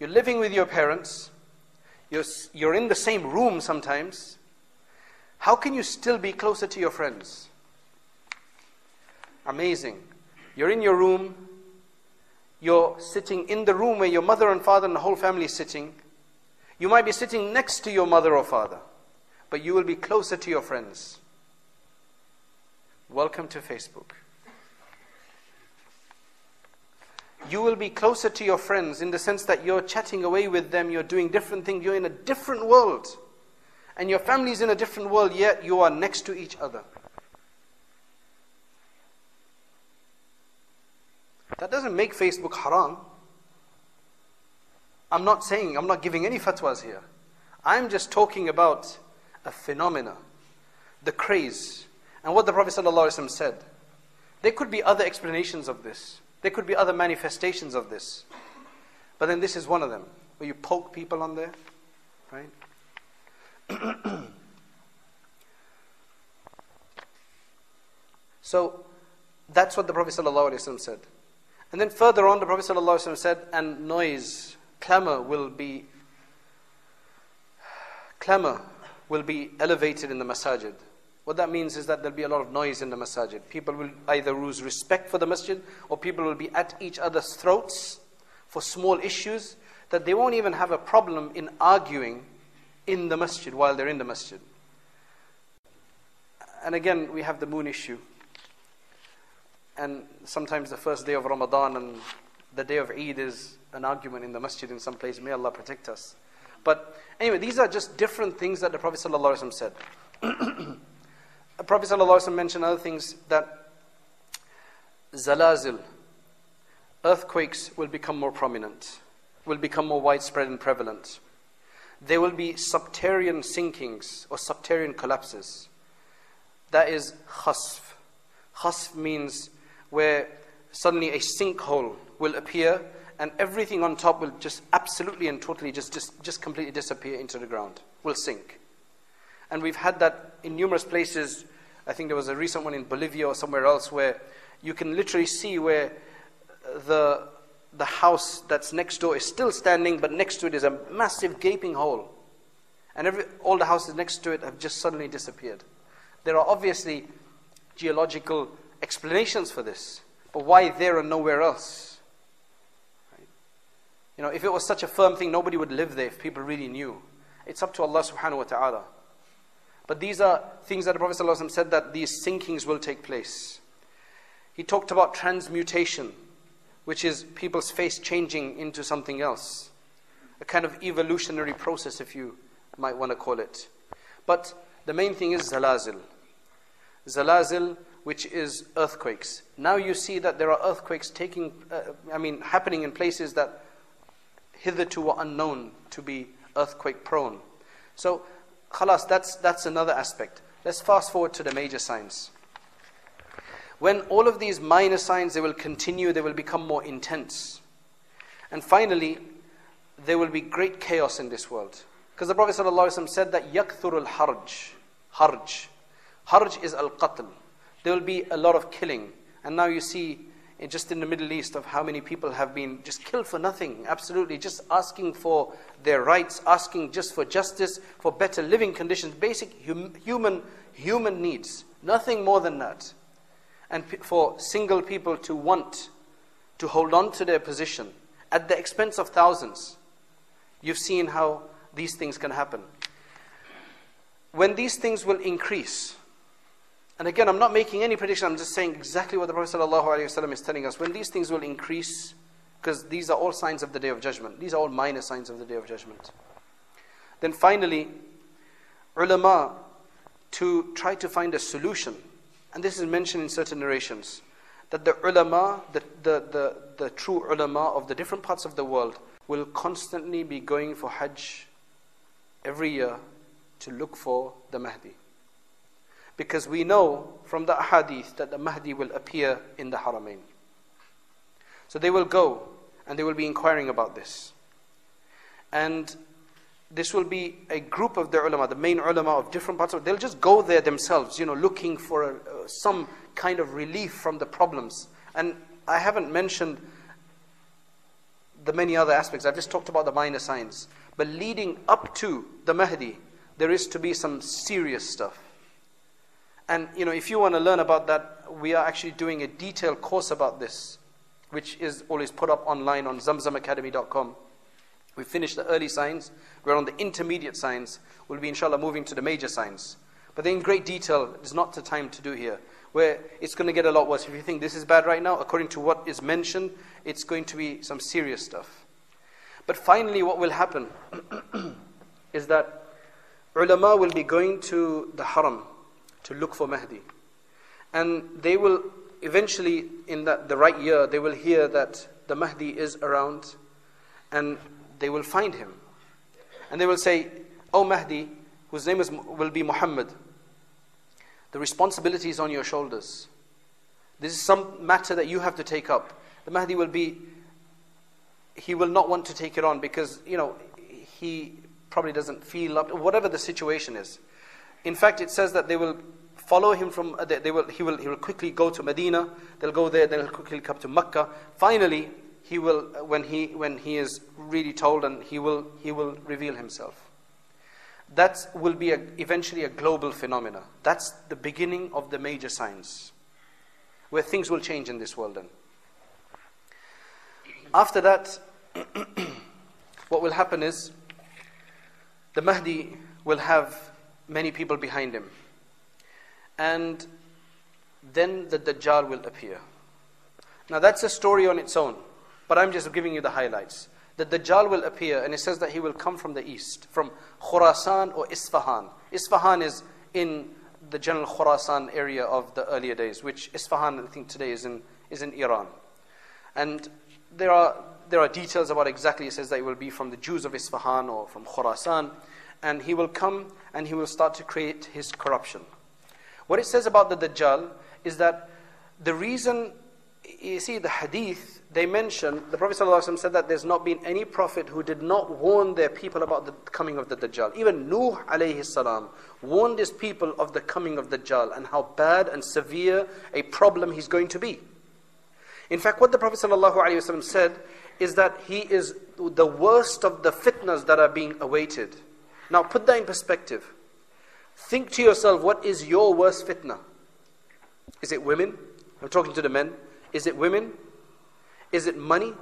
You're living with your parents, you're, you're in the same room sometimes. How can you still be closer to your friends? Amazing. You're in your room, you're sitting in the room where your mother and father and the whole family is sitting. You might be sitting next to your mother or father, but you will be closer to your friends. Welcome to Facebook. You will be closer to your friends in the sense that you're chatting away with them, you're doing different things, you're in a different world. And your family's in a different world, yet you are next to each other. That doesn't make Facebook haram. I'm not saying, I'm not giving any fatwas here. I'm just talking about a phenomena, the craze, and what the Prophet ﷺ said. There could be other explanations of this. There could be other manifestations of this. But then this is one of them, where you poke people on there, right? (clears throat) so that's what the Prophet ﷺ said. And then further on, the Prophet ﷺ said, and noise, clamor will be, clamor will be elevated in the masajid. What that means is that there'll be a lot of noise in the masajid. People will either lose respect for the masjid or people will be at each other's throats for small issues that they won't even have a problem in arguing in the masjid while they're in the masjid. And again, we have the moon issue and sometimes the first day of Ramadan and the day of Eid is an argument in the masjid in some place. May Allah protect us. But anyway, these are just different things that the Prophet ﷺ said. (clears throat) the Prophet ﷺ mentioned other things that zalazil, earthquakes will become more prominent, will become more widespread and prevalent. There will be subterranean sinkings or subterranean collapses. That is khasf. Khasf means where suddenly a sinkhole will appear and everything on top will just absolutely and totally just, just, just completely disappear into the ground, will sink. And we've had that in numerous places. I think there was a recent one in Bolivia or somewhere else where you can literally see where the, the house that's next door is still standing, but next to it is a massive gaping hole. And every, all the houses next to it have just suddenly disappeared. There are obviously geological explanations for this, but why there and nowhere else? Right? You know, if it was such a firm thing, nobody would live there if people really knew. It's up to Allah subhanahu wa ta'ala. But these are things that the Prophet said that these sinkings will take place. He talked about transmutation, which is people's face changing into something else. A kind of evolutionary process, if you might want to call it. But the main thing is zalazil. Zalazil which is earthquakes. Now you see that there are earthquakes taking, uh, I mean, happening in places that hitherto were unknown to be earthquake prone. So, khalas, that's, that's another aspect. Let's fast forward to the major signs. When all of these minor signs, they will continue, they will become more intense. And finally, there will be great chaos in this world. Because the Prophet ﷺ said that yakthur al-harj. Harj. Harj is al-qatl there will be a lot of killing. And now you see, eh, just in the Middle East, of how many people have been just killed for nothing, absolutely, just asking for their rights, asking just for justice, for better living conditions, basic hum, human, human needs, nothing more than that. And for single people to want to hold on to their position at the expense of thousands. You've seen how these things can happen. When these things will increase, and again, I'm not making any prediction, I'm just saying exactly what the Prophet ﷺ is telling us. When these things will increase, because these are all signs of the day of judgment, these are all minor signs of the day of judgment. Then finally, ulama, to try to find a solution, and this is mentioned in certain narrations, that the ulama, the, the, the, the true ulama of the different parts of the world, will constantly be going for Hajj every year to look for the Mahdi. Because we know from the hadith that the Mahdi will appear in the Haramain. So they will go and they will be inquiring about this. And this will be a group of the ulama, the main ulama of different parts of they'll just go there themselves, you know, looking for a, uh, some kind of relief from the problems. And I haven't mentioned the many other aspects. I've just talked about the minor signs. But leading up to the Mahdi, there is to be some serious stuff. And you know, if you want to learn about that, we are actually doing a detailed course about this, which is always put up online on zamzamacademy.com. We finished the early signs. We're on the intermediate signs. We'll be, inshallah, moving to the major signs. But in great detail, it's not the time to do here. Where it's going to get a lot worse. If you think this is bad right now, according to what is mentioned, it's going to be some serious stuff. But finally, what will happen (clears throat) is that ulama will be going to the haram to look for Mahdi. And they will eventually, in that, the right year, they will hear that the Mahdi is around and they will find him. And they will say, Oh Mahdi, whose name is, will be Muhammad, the responsibility is on your shoulders. This is some matter that you have to take up. The Mahdi will be, he will not want to take it on because, you know, he probably doesn't feel up, whatever the situation is. In fact, it says that they will follow him from, uh, they, they will, he, will, he will quickly go to Medina, they'll go there, then he'll quickly come to Mecca. Finally, he will, uh, when he, when he is really told, and he will, he will reveal himself. That will be a, eventually a global phenomena. That's the beginning of the major signs, where things will change in this world then. After that, (clears throat) what will happen is the Mahdi will have many people behind him. And then the Dajjal will appear. Now that's a story on its own, but I'm just giving you the highlights. The Dajjal will appear, and it says that he will come from the east, from Khurasan or Isfahan. Isfahan is in the general Khurasan area of the earlier days, which Isfahan, I think today, is in, is in Iran. And there are, there are details about exactly, it says that it will be from the Jews of Isfahan or from Khurasan and he will come and he will start to create his corruption. What it says about the Dajjal is that the reason, you see, the hadith, they mention, the Prophet ﷺ said that there's not been any prophet who did not warn their people about the coming of the Dajjal. Even Nuh alayhi salam warned his people of the coming of the Dajjal and how bad and severe a problem he's going to be. In fact, what the Prophet ﷺ said is that he is the worst of the fitnas that are being awaited. Now put that in perspective. Think to yourself, what is your worst fitna? Is it women? I'm talking to the men. Is it women? Is it money?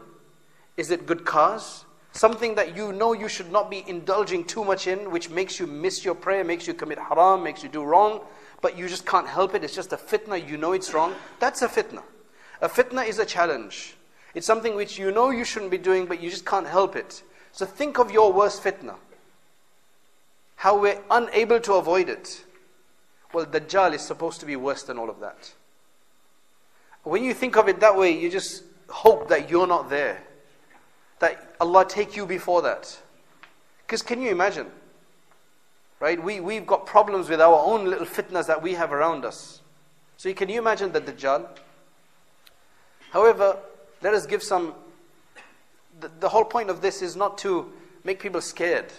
Is it good cars? Something that you know you should not be indulging too much in, which makes you miss your prayer, makes you commit haram, makes you do wrong, but you just can't help it. It's just a fitna, you know it's wrong. That's a fitna. A fitna is a challenge. It's something which you know you shouldn't be doing, but you just can't help it. So think of your worst fitna how we're unable to avoid it. Well, Dajjal is supposed to be worse than all of that. When you think of it that way, you just hope that you're not there. That Allah take you before that. Because can you imagine? Right? We, we've got problems with our own little fitnas that we have around us. So can you imagine the Dajjal? However, let us give some. The, the whole point of this is not to make people scared.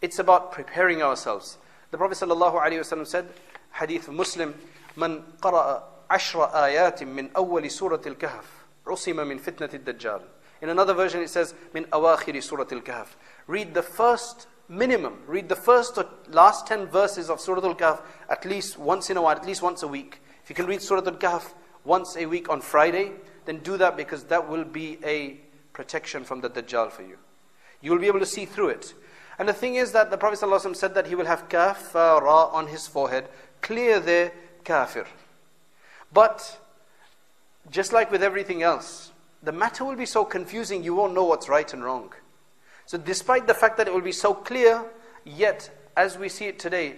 It's about preparing ourselves. The Prophet ﷺ said, Hadith Muslim, من قرأ عشر آيات من أول سورة الكهف عصم من فتنة الدجال. In another version it says, من أواخر سورة الكهف. Read the first minimum, read the first or last 10 verses of Surah Al-Kahf at least once in a while, at least once a week. If you can read Surah Al-Kahf once a week on Friday, then do that because that will be a protection from the Dajjal for you. You will be able to see through it. And the thing is that the Prophet ﷺ said that he will have kafara on his forehead, clear there, kafir. But, just like with everything else, the matter will be so confusing you won't know what's right and wrong. So despite the fact that it will be so clear, yet, as we see it today,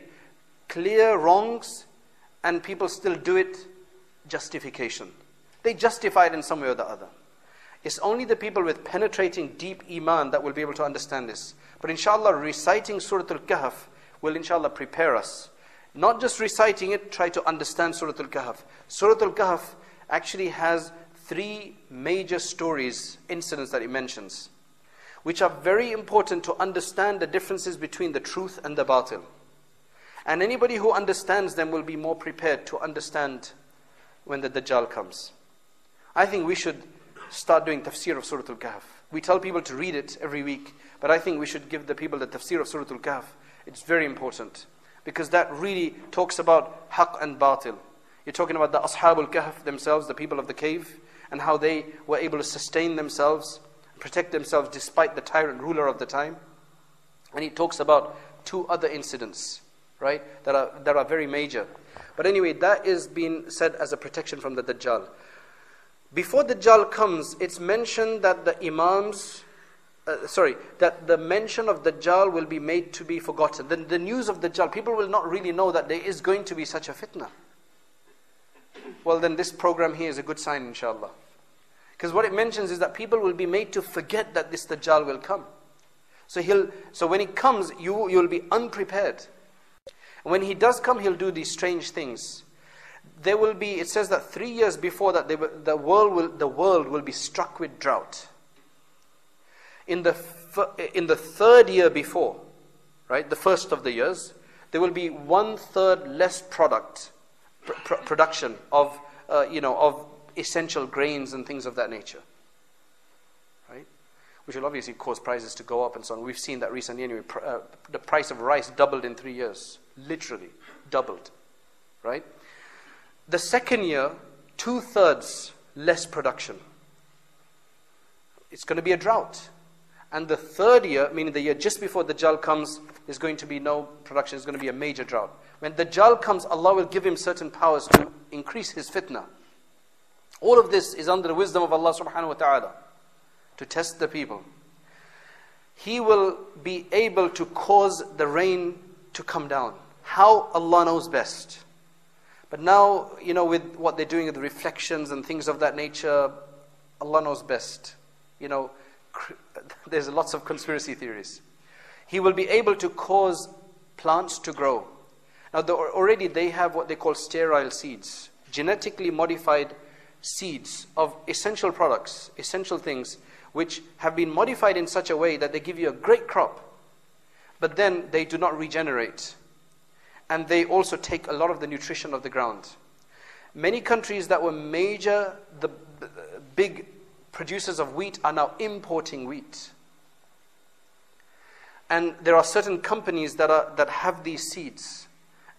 clear wrongs and people still do it, justification. They justify it in some way or the other. It's only the people with penetrating deep iman that will be able to understand this. But inshallah, reciting Surah Al-Kahf will inshallah prepare us. Not just reciting it, try to understand Surah Al Kahf. Surah Al Kahf actually has three major stories, incidents that it mentions, which are very important to understand the differences between the truth and the batil. And anybody who understands them will be more prepared to understand when the Dajjal comes. I think we should start doing tafsir of Surah Al Kahf. We tell people to read it every week, but I think we should give the people the tafsir of Surah Al Kahf. It's very important because that really talks about haqq and batil. You're talking about the Ashabul Kahf themselves, the people of the cave, and how they were able to sustain themselves, protect themselves despite the tyrant ruler of the time. And he talks about two other incidents, right, that are, that are very major. But anyway, that is being said as a protection from the Dajjal. Before Dajjal comes, it's mentioned that the Imams uh, sorry, that the mention of Dajjal will be made to be forgotten. The, the news of Dajjal, people will not really know that there is going to be such a fitna. Well, then this program here is a good sign, inshallah. Because what it mentions is that people will be made to forget that this Dajjal will come. So, he'll, so when he comes, you, you'll be unprepared. And when he does come, he'll do these strange things. There will be, it says that three years before that, the, world will, the world will be struck with drought in the, in the third year before, right, the first of the years, there will be one third less product, pr- pr- production of, uh, you know, of essential grains and things of that nature. Right? Which will obviously cause prices to go up and so on. We've seen that recently anyway. Pr- uh, the price of rice doubled in three years. Literally, doubled. Right? The second year, two thirds less production. It's going to be a drought. And the third year, meaning the year just before the Dajjal comes, is going to be no production, it's going to be a major drought. When the Dajjal comes, Allah will give him certain powers to increase his fitna. All of this is under the wisdom of Allah subhanahu wa ta'ala to test the people. He will be able to cause the rain to come down. How Allah knows best. But now, you know, with what they're doing with the reflections and things of that nature, Allah knows best. You know, (laughs) there's lots of conspiracy theories. He will be able to cause plants to grow. Now, already they have what they call sterile seeds, genetically modified seeds of essential products, essential things, which have been modified in such a way that they give you a great crop, but then they do not regenerate. And they also take a lot of the nutrition of the ground. Many countries that were major, the big producers of wheat are now importing wheat. And there are certain companies that, are, that have these seeds.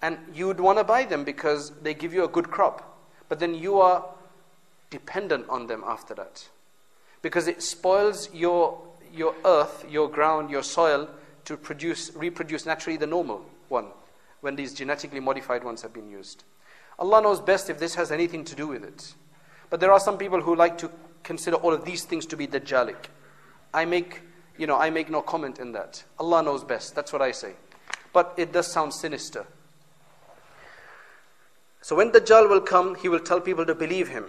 And you would want to buy them because they give you a good crop. But then you are dependent on them after that. Because it spoils your, your earth, your ground, your soil to produce, reproduce naturally the normal one when these genetically modified ones have been used. Allah knows best if this has anything to do with it. But there are some people who like to consider all of these things to be Dajjalic. I make, you know, I make no comment in that. Allah knows best. That's what I say. But it does sound sinister. So when Dajjal will come, he will tell people to believe him.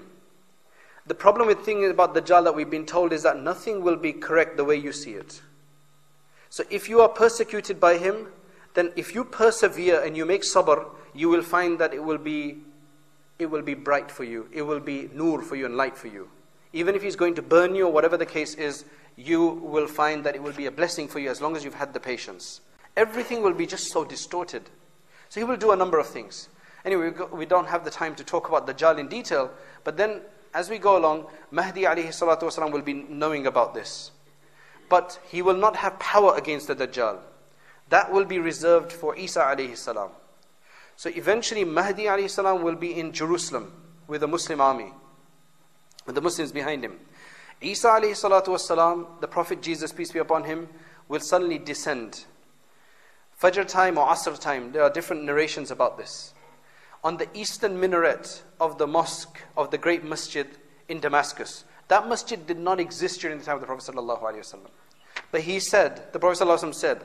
The problem with thinking about Dajjal that we've been told is that nothing will be correct the way you see it. So if you are persecuted by him, then if you persevere and you make sabr, you will find that it will be it will be bright for you. It will be nur for you and light for you. Even if he's going to burn you or whatever the case is, you will find that it will be a blessing for you as long as you've had the patience. Everything will be just so distorted. So he will do a number of things. Anyway, we don't have the time to talk about Dajjal in detail, but then as we go along, Mahdi alayhi salatu wasalam will be knowing about this. But he will not have power against the Dajjal. That will be reserved for Isa alayhi salam. So eventually Mahdi alayhi salam will be in Jerusalem with a Muslim army with the Muslims behind him. Isa alayhi salatu wasalam, the Prophet Jesus, peace be upon him, will suddenly descend. Fajr time or Asr time, there are different narrations about this. On the eastern minaret of the mosque of the great masjid in Damascus. That masjid did not exist during the time of the Prophet. But he said, the Prophet said,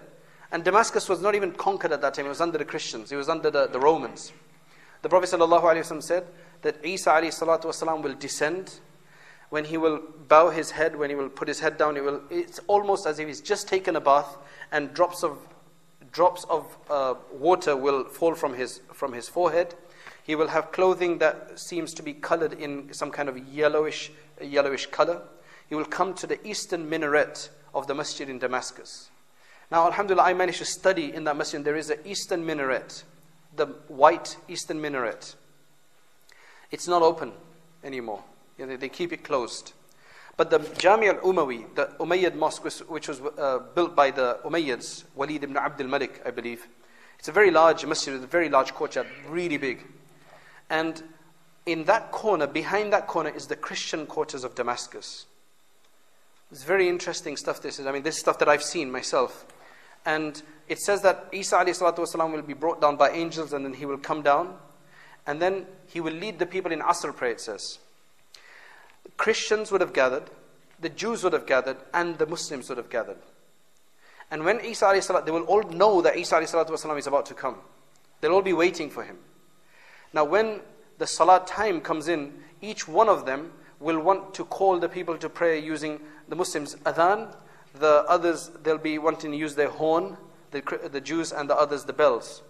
and Damascus was not even conquered at that time, it was under the Christians, it was under the, the Romans. The Prophet ﷺ said that Isa والسلام, will descend when he will bow his head, when he will put his head down, it will, it's almost as if he's just taken a bath and drops of drops of uh, water will fall from his, from his forehead. He will have clothing that seems to be colored in some kind of yellowish, yellowish color. He will come to the eastern minaret of the masjid in Damascus. Now, Alhamdulillah, I managed to study in that masjid. There is an eastern minaret, the white eastern minaret. It's not open anymore. You know, they keep it closed. But the Jami al Umawi, the Umayyad mosque, which was uh, built by the Umayyads, Walid ibn Abdul Malik, I believe, it's a very large masjid, a very large courtyard, really big. And in that corner, behind that corner, is the Christian quarters of Damascus. It's very interesting stuff, this is. I mean, this is stuff that I've seen myself. And it says that Isa والسلام, will be brought down by angels and then he will come down. And then he will lead the people in Asr prayer, it says. Christians would have gathered, the Jews would have gathered, and the Muslims would have gathered. And when Isa والسلام, they will all know that Isa والسلام, is about to come. They'll all be waiting for him. Now, when the Salat time comes in, each one of them will want to call the people to prayer using the Muslims' adhan the others, they'll be wanting to use their horn, the, the Jews and the others, the bells.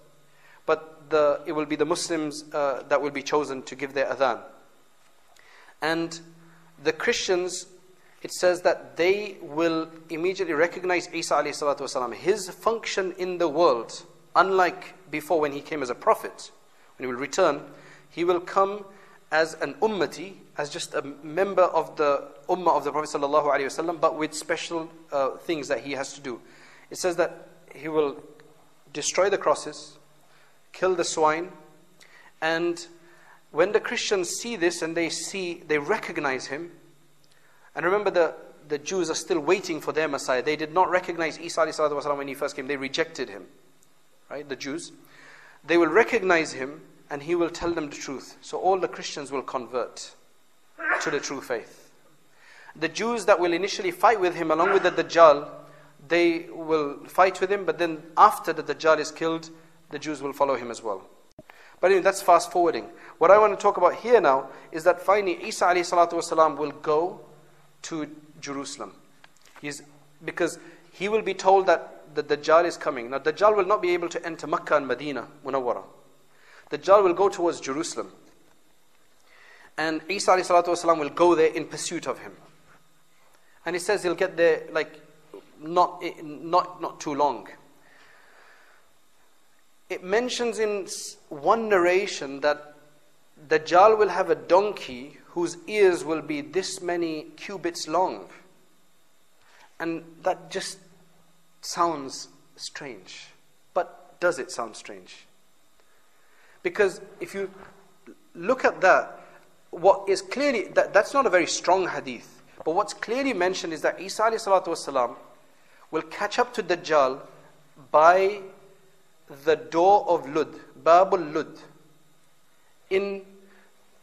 But the, it will be the Muslims uh, that will be chosen to give their adhan. And the Christians, it says that they will immediately recognize Isa والسلام, his function in the world, unlike before when he came as a prophet, when he will return, he will come as an ummati, as just a member of the ummah of the Prophet ﷺ, but with special uh, things that he has to do. It says that he will destroy the crosses, kill the swine, and when the Christians see this and they see, they recognize him, and remember the, the Jews are still waiting for their Messiah. They did not recognize Isa والسلام, when he first came, they rejected him. Right? The Jews. They will recognize him and he will tell them the truth. So all the Christians will convert to the true faith. The Jews that will initially fight with him along with the Dajjal, they will fight with him, but then after the Dajjal is killed, the Jews will follow him as well. But anyway, that's fast forwarding. What I want to talk about here now is that finally Isa والسلام, will go to Jerusalem. He's, because he will be told that the Dajjal is coming. Now, Dajjal will not be able to enter Makkah and Medina, Munawwara. Dajjal will go towards Jerusalem. And Isa والسلام, will go there in pursuit of him. And he says he'll get there like not, not, not too long. It mentions in one narration that Dajjal will have a donkey whose ears will be this many cubits long. And that just sounds strange. But does it sound strange? Because if you look at that, what is clearly, that, that's not a very strong hadith. But what's clearly mentioned is that Isa والسلام, will catch up to Dajjal by the door of Lud, Babul Lud. In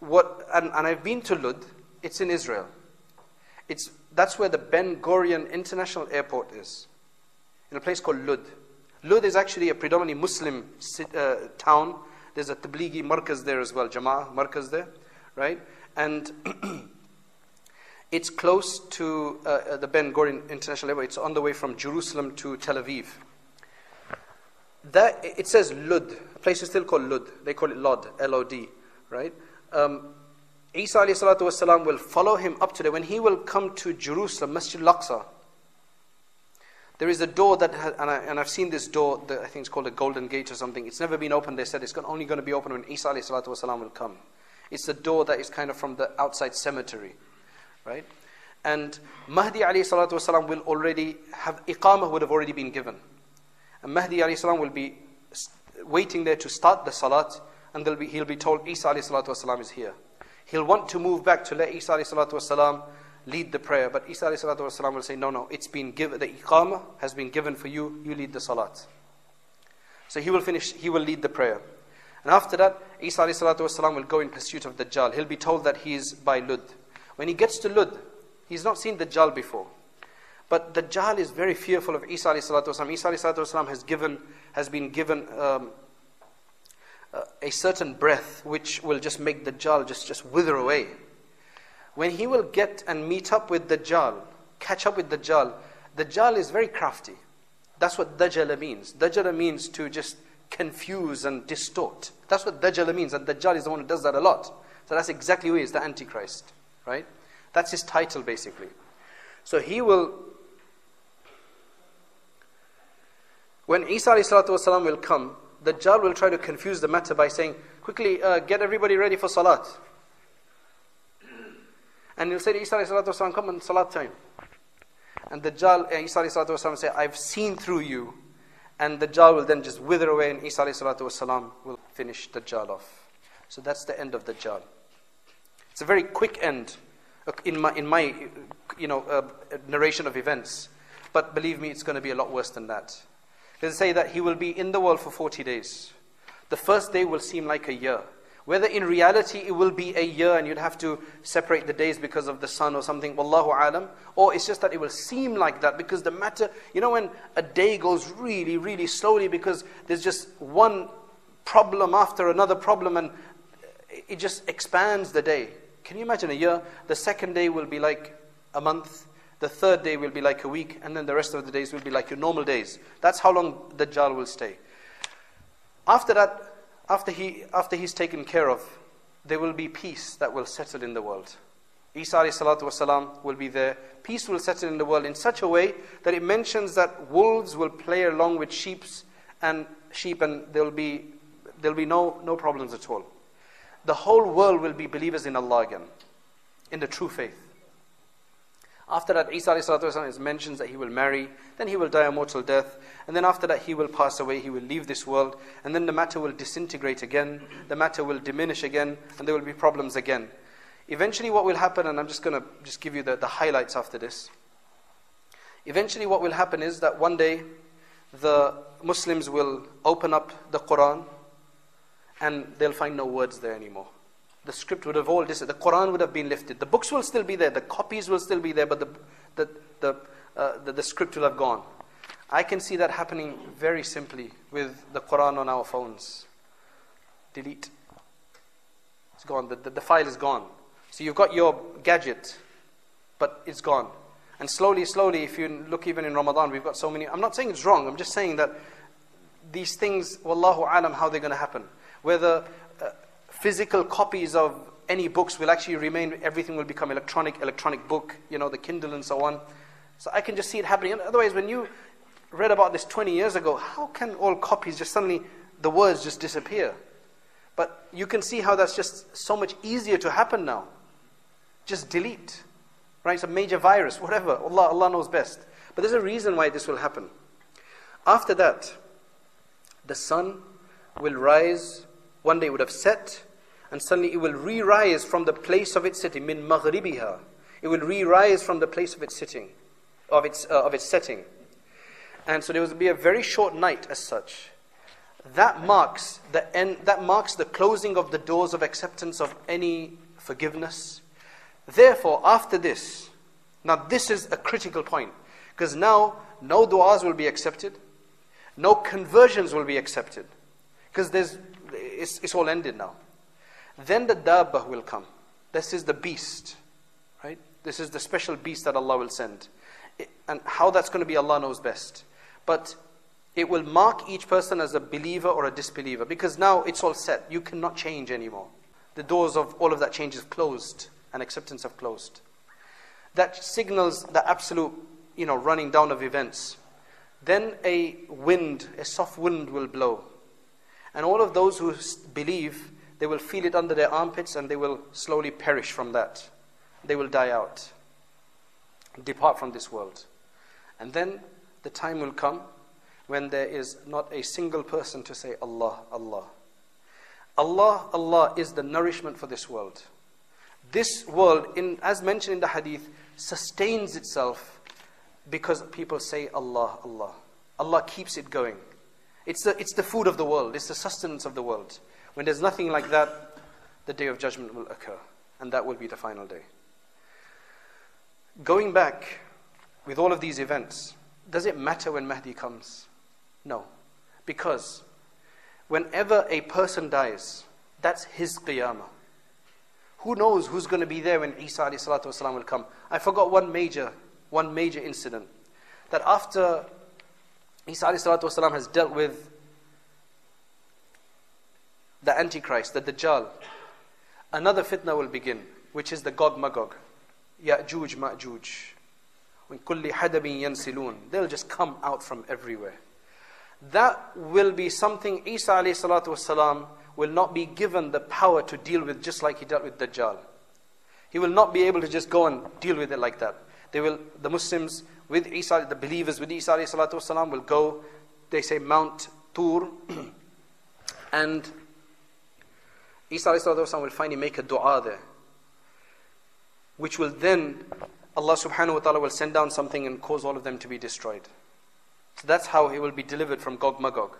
what, and, and I've been to Lud, it's in Israel. It's, that's where the Ben Gurion International Airport is, in a place called Lud. Lud is actually a predominantly Muslim uh, town there's a Tablighi Markaz there as well, Jama'ah Markaz there, right? And (clears throat) it's close to uh, uh, the Ben Gurion International Airport. It's on the way from Jerusalem to Tel Aviv. That, it says Lud. The place is still called Lud. They call it Lod, L-O-D, right? Um, Isa والسلام, will follow him up to there. When he will come to Jerusalem, Masjid al-Aqsa, there is a door that, has, and, I, have seen this door, that I think it's called a golden gate or something. It's never been opened. They said it's only going to be open when Isa والسلام, will come. It's the door that is kind of from the outside cemetery, right? And Mahdi والسلام, will already have, iqamah would have already been given. And Mahdi والسلام, will be waiting there to start the salat, and be, he'll be told Isa والسلام, is here. He'll want to move back to let Isa والسلام, lead the prayer. But Isa والسلام, will say, No, no, it's been given, the iqamah has been given for you, you lead the salat. So he will finish, he will lead the prayer. And after that, Isa والسلام, will go in pursuit of Dajjal. He'll be told that he is by Lud. When he gets to Lud, he's not seen Dajjal before. But Dajjal is very fearful of Isa والسلام. Isa والسلام, has given, has been given um, a certain breath which will just make Dajjal just, just wither away when he will get and meet up with Dajjal, catch up with Dajjal, Dajjal is very crafty. That's what Dajjal means. Dajjal means to just confuse and distort. That's what Dajjal means, and Dajjal is the one who does that a lot. So that's exactly who he is, the Antichrist. Right? That's his title basically. So he will when Isa والسلام, will come, Dajjal will try to confuse the matter by saying, quickly uh, get everybody ready for salat. And he'll say to Isa والسلام, come on salat time. And Dajjal, uh, Isa والسلام, say, I've seen through you. And Dajjal will then just wither away and Isa والسلام, will finish Dajjal off. So that's the end of Dajjal. It's a very quick end uh, in my, in my you know, uh, narration of events. But believe me, it's going to be a lot worse than that. They say that he will be in the world for 40 days. The first day will seem like a year. Whether in reality it will be a year and you'd have to separate the days because of the sun or something, wallahu alam, or it's just that it will seem like that because the matter, you know, when a day goes really, really slowly because there's just one problem after another problem and it just expands the day. Can you imagine a year? The second day will be like a month, the third day will be like a week, and then the rest of the days will be like your normal days. That's how long the Dajjal will stay. After that, after, he, after he's taken care of, there will be peace that will settle in the world. Isa والسلام, will be there. Peace will settle in the world in such a way that it mentions that wolves will play along with sheep and sheep and there will be, there'll be no, no problems at all. The whole world will be believers in Allah again, in the true faith. After that, Isa is mentions that he will marry, then he will die a mortal death, and then after that, he will pass away, he will leave this world, and then the matter will disintegrate again, the matter will diminish again, and there will be problems again. Eventually, what will happen, and I'm just going to just give you the, the highlights after this. Eventually, what will happen is that one day the Muslims will open up the Quran and they'll find no words there anymore the script would have all disappeared. The Quran would have been lifted. The books will still be there. The copies will still be there, but the, the, the, uh, the, the script will have gone. I can see that happening very simply with the Quran on our phones. Delete. It's gone. The, the, the file is gone. So you've got your gadget, but it's gone. And slowly, slowly, if you look even in Ramadan, we've got so many. I'm not saying it's wrong, I'm just saying that these things, wallahu alam, how they're going to happen. Whether physical copies of any books will actually remain, everything will become electronic, electronic book, you know, the Kindle and so on. So I can just see it happening. Otherwise, when you read about this 20 years ago, how can all copies just suddenly, the words just disappear? But you can see how that's just so much easier to happen now. Just delete. Right? It's a major virus, whatever. Allah, Allah knows best. But there's a reason why this will happen. After that, the sun will rise, one day would have set, and suddenly it will re-rise from the place of its sitting, min maghribiha. It will re-rise from the place of its sitting, of its, uh, of its setting. And so there will be a very short night as such. That marks the end, that marks the closing of the doors of acceptance of any forgiveness. Therefore, after this, now this is a critical point, because now no du'as will be accepted, no conversions will be accepted, because there's it's, it's all ended now. Then the dabbah will come. This is the beast, right? This is the special beast that Allah will send. and how that's going to be, Allah knows best. But it will mark each person as a believer or a disbeliever because now it's all set. You cannot change anymore. The doors of all of that change is closed and acceptance have closed. That signals the absolute, you know, running down of events. Then a wind, a soft wind will blow. And all of those who believe they will feel it under their armpits and they will slowly perish from that. They will die out, depart from this world. And then the time will come when there is not a single person to say Allah, Allah. Allah, Allah is the nourishment for this world. This world, in, as mentioned in the hadith, sustains itself because people say Allah, Allah. Allah keeps it going. It's the, it's the food of the world, it's the sustenance of the world. When there's nothing like that, the day of judgment will occur, and that will be the final day. Going back with all of these events, does it matter when Mahdi comes? No. Because whenever a person dies, that's his qiyamah. Who knows who's going to be there when Isa والسلام, will come? I forgot one major, one major incident. That after Isa والسلام, has dealt with the Antichrist, the Dajjal. Another fitna will begin, which is the Gog Magog. Ya'juj Ma'juj. When kulli hadabin yansilun. They'll just come out from everywhere. That will be something Isa والسلام, will not be given the power to deal with just like he dealt with Dajjal. He will not be able to just go and deal with it like that. They will, the Muslims with Isa, the believers with Isa والسلام, will go, they say Mount Tur, (clears throat) and Isa والسلام, will finally make a dua there, which will then, Allah subhanahu wa ta'ala will send down something and cause all of them to be destroyed. So that's how he will be delivered from Gog Magog.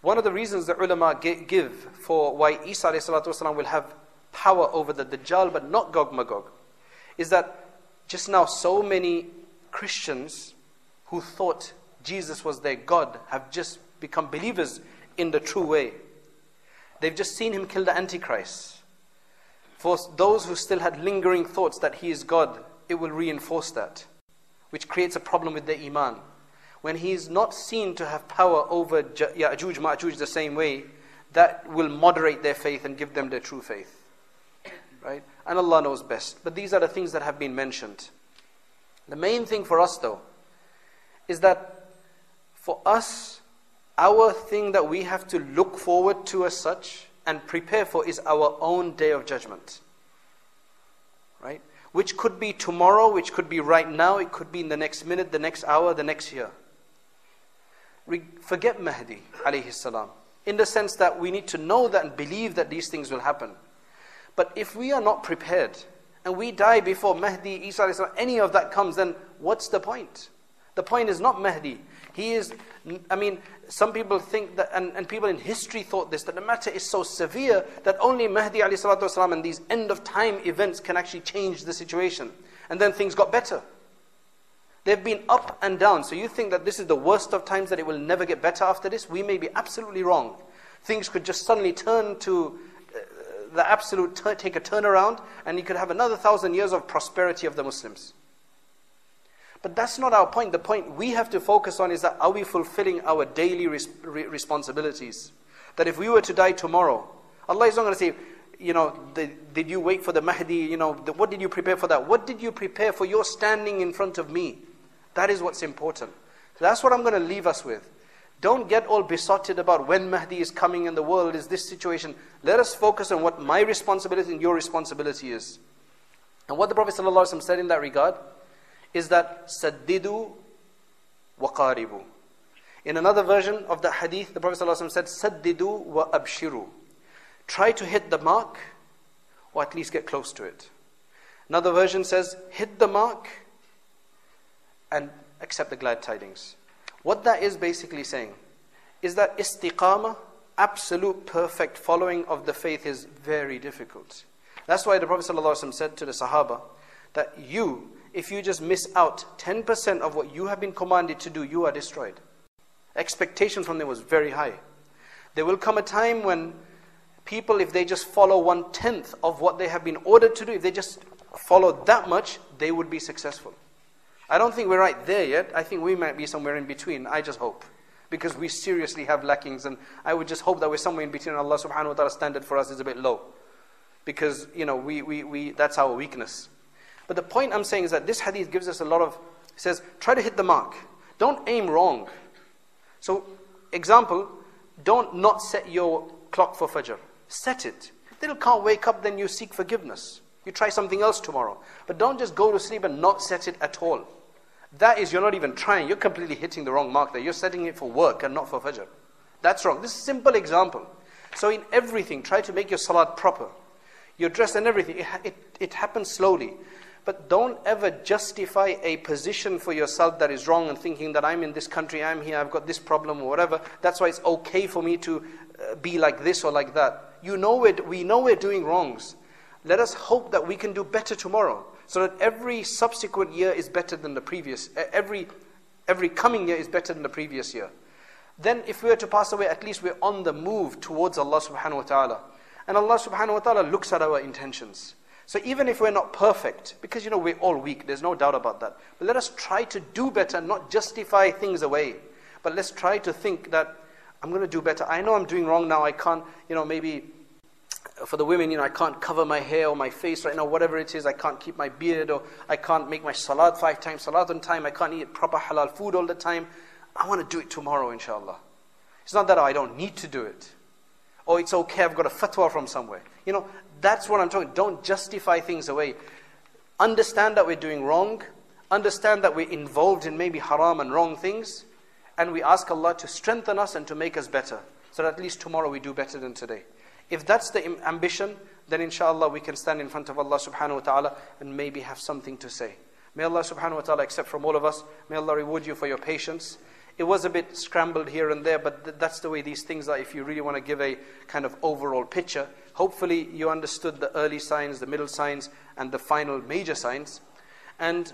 One of the reasons the ulama give for why Isa والسلام, will have power over the Dajjal but not Gog Magog is that just now so many Christians who thought Jesus was their God have just become believers in the true way. They've just seen him kill the Antichrist. For those who still had lingering thoughts that he is God, it will reinforce that, which creates a problem with their Iman. When he is not seen to have power over Ya'juj, Ma'juj the same way, that will moderate their faith and give them their true faith. Right? And Allah knows best. But these are the things that have been mentioned. The main thing for us, though, is that for us, our thing that we have to look forward to as such and prepare for is our own day of judgment. Right? Which could be tomorrow, which could be right now, it could be in the next minute, the next hour, the next year. Forget Mahdi, alayhi salam, in the sense that we need to know that and believe that these things will happen. But if we are not prepared and we die before Mahdi, Isa, any of that comes, then what's the point? The point is not Mahdi. He is, I mean, some people think that, and, and people in history thought this, that the matter is so severe that only Mahdi والسلام, and these end of time events can actually change the situation. And then things got better. They've been up and down. So you think that this is the worst of times, that it will never get better after this? We may be absolutely wrong. Things could just suddenly turn to the absolute take a turnaround and you could have another thousand years of prosperity of the Muslims. But that's not our point. The point we have to focus on is that are we fulfilling our daily res- responsibilities? That if we were to die tomorrow, Allah is not going to say, you know, did, did you wait for the Mahdi? You know, the, what did you prepare for that? What did you prepare for your standing in front of me? That is what's important. So that's what I'm going to leave us with. Don't get all besotted about when Mahdi is coming and the world is this situation. Let us focus on what my responsibility and your responsibility is. And what the Prophet ﷺ said in that regard is that Saddidu waqaribu. In another version of the hadith, the Prophet ﷺ said, Saddidu wa abshiru. Try to hit the mark, or at least get close to it. Another version says, hit the mark and accept the glad tidings. What that is basically saying is that istiqamah, absolute perfect following of the faith, is very difficult. That's why the Prophet ﷺ said to the Sahaba that you, if you just miss out 10% of what you have been commanded to do, you are destroyed. Expectation from them was very high. There will come a time when people, if they just follow one tenth of what they have been ordered to do, if they just follow that much, they would be successful. I don't think we're right there yet. I think we might be somewhere in between. I just hope. Because we seriously have lackings, and I would just hope that we're somewhere in between. Allah subhanahu wa ta'ala standard for us is a bit low. Because, you know, we, we, we, that's our weakness. But the point I'm saying is that this hadith gives us a lot of, says, try to hit the mark. Don't aim wrong. So, example, don't not set your clock for Fajr. Set it. You can't wake up, then you seek forgiveness. You try something else tomorrow. But don't just go to sleep and not set it at all. That is, you're not even trying. You're completely hitting the wrong mark there. You're setting it for work and not for fajr. That's wrong. This is a simple example. So in everything, try to make your salat proper. Your dress and everything. It, it, it happens slowly. But don't ever justify a position for yourself that is wrong and thinking that I'm in this country, I'm here, I've got this problem or whatever. That's why it's okay for me to uh, be like this or like that. You know we're, we know we're doing wrongs. Let us hope that we can do better tomorrow so that every subsequent year is better than the previous, every, every coming year is better than the previous year. Then if we are to pass away, at least we're on the move towards Allah subhanahu wa ta'ala. And Allah subhanahu wa ta'ala looks at our intentions. So even if we're not perfect, because you know we're all weak, there's no doubt about that. But let us try to do better, not justify things away. But let's try to think that I'm going to do better. I know I'm doing wrong now. I can't, you know, maybe for the women, you know, I can't cover my hair or my face right now, whatever it is. I can't keep my beard or I can't make my salat five times, salat on time. I can't eat proper halal food all the time. I want to do it tomorrow, inshallah. It's not that I don't need to do it. Or it's okay, I've got a fatwa from somewhere. You know, that's what I'm talking. Don't justify things away. Understand that we're doing wrong. Understand that we're involved in maybe haram and wrong things. And we ask Allah to strengthen us and to make us better. So that at least tomorrow we do better than today. If that's the ambition, then inshallah we can stand in front of Allah subhanahu wa ta'ala and maybe have something to say. May Allah subhanahu wa ta'ala accept from all of us. May Allah reward you for your patience. It was a bit scrambled here and there, but th- that's the way these things are if you really want to give a kind of overall picture. Hopefully, you understood the early signs, the middle signs, and the final major signs. And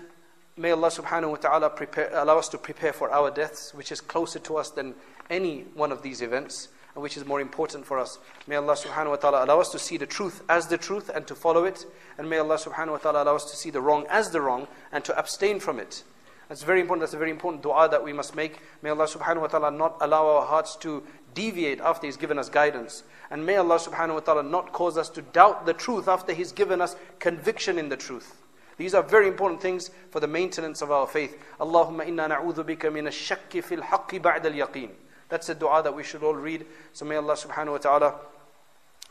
may Allah subhanahu wa ta'ala allow us to prepare for our deaths, which is closer to us than any one of these events which is more important for us. May Allah subhanahu wa ta'ala allow us to see the truth as the truth and to follow it. And may Allah subhanahu wa ta'ala allow us to see the wrong as the wrong and to abstain from it. That's very important. That's a very important dua that we must make. May Allah subhanahu wa ta'ala not allow our hearts to deviate after He's given us guidance. And may Allah subhanahu wa ta'ala not cause us to doubt the truth after He's given us conviction in the truth. These are very important things for the maintenance of our faith. Allahumma inna na'udhu bika min ash-shakki fil haqqi ba'da al-yaqeen. That's a dua that we should all read. So may Allah subhanahu wa ta'ala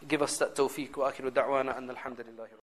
give us that tawfiq. Wa da'wana.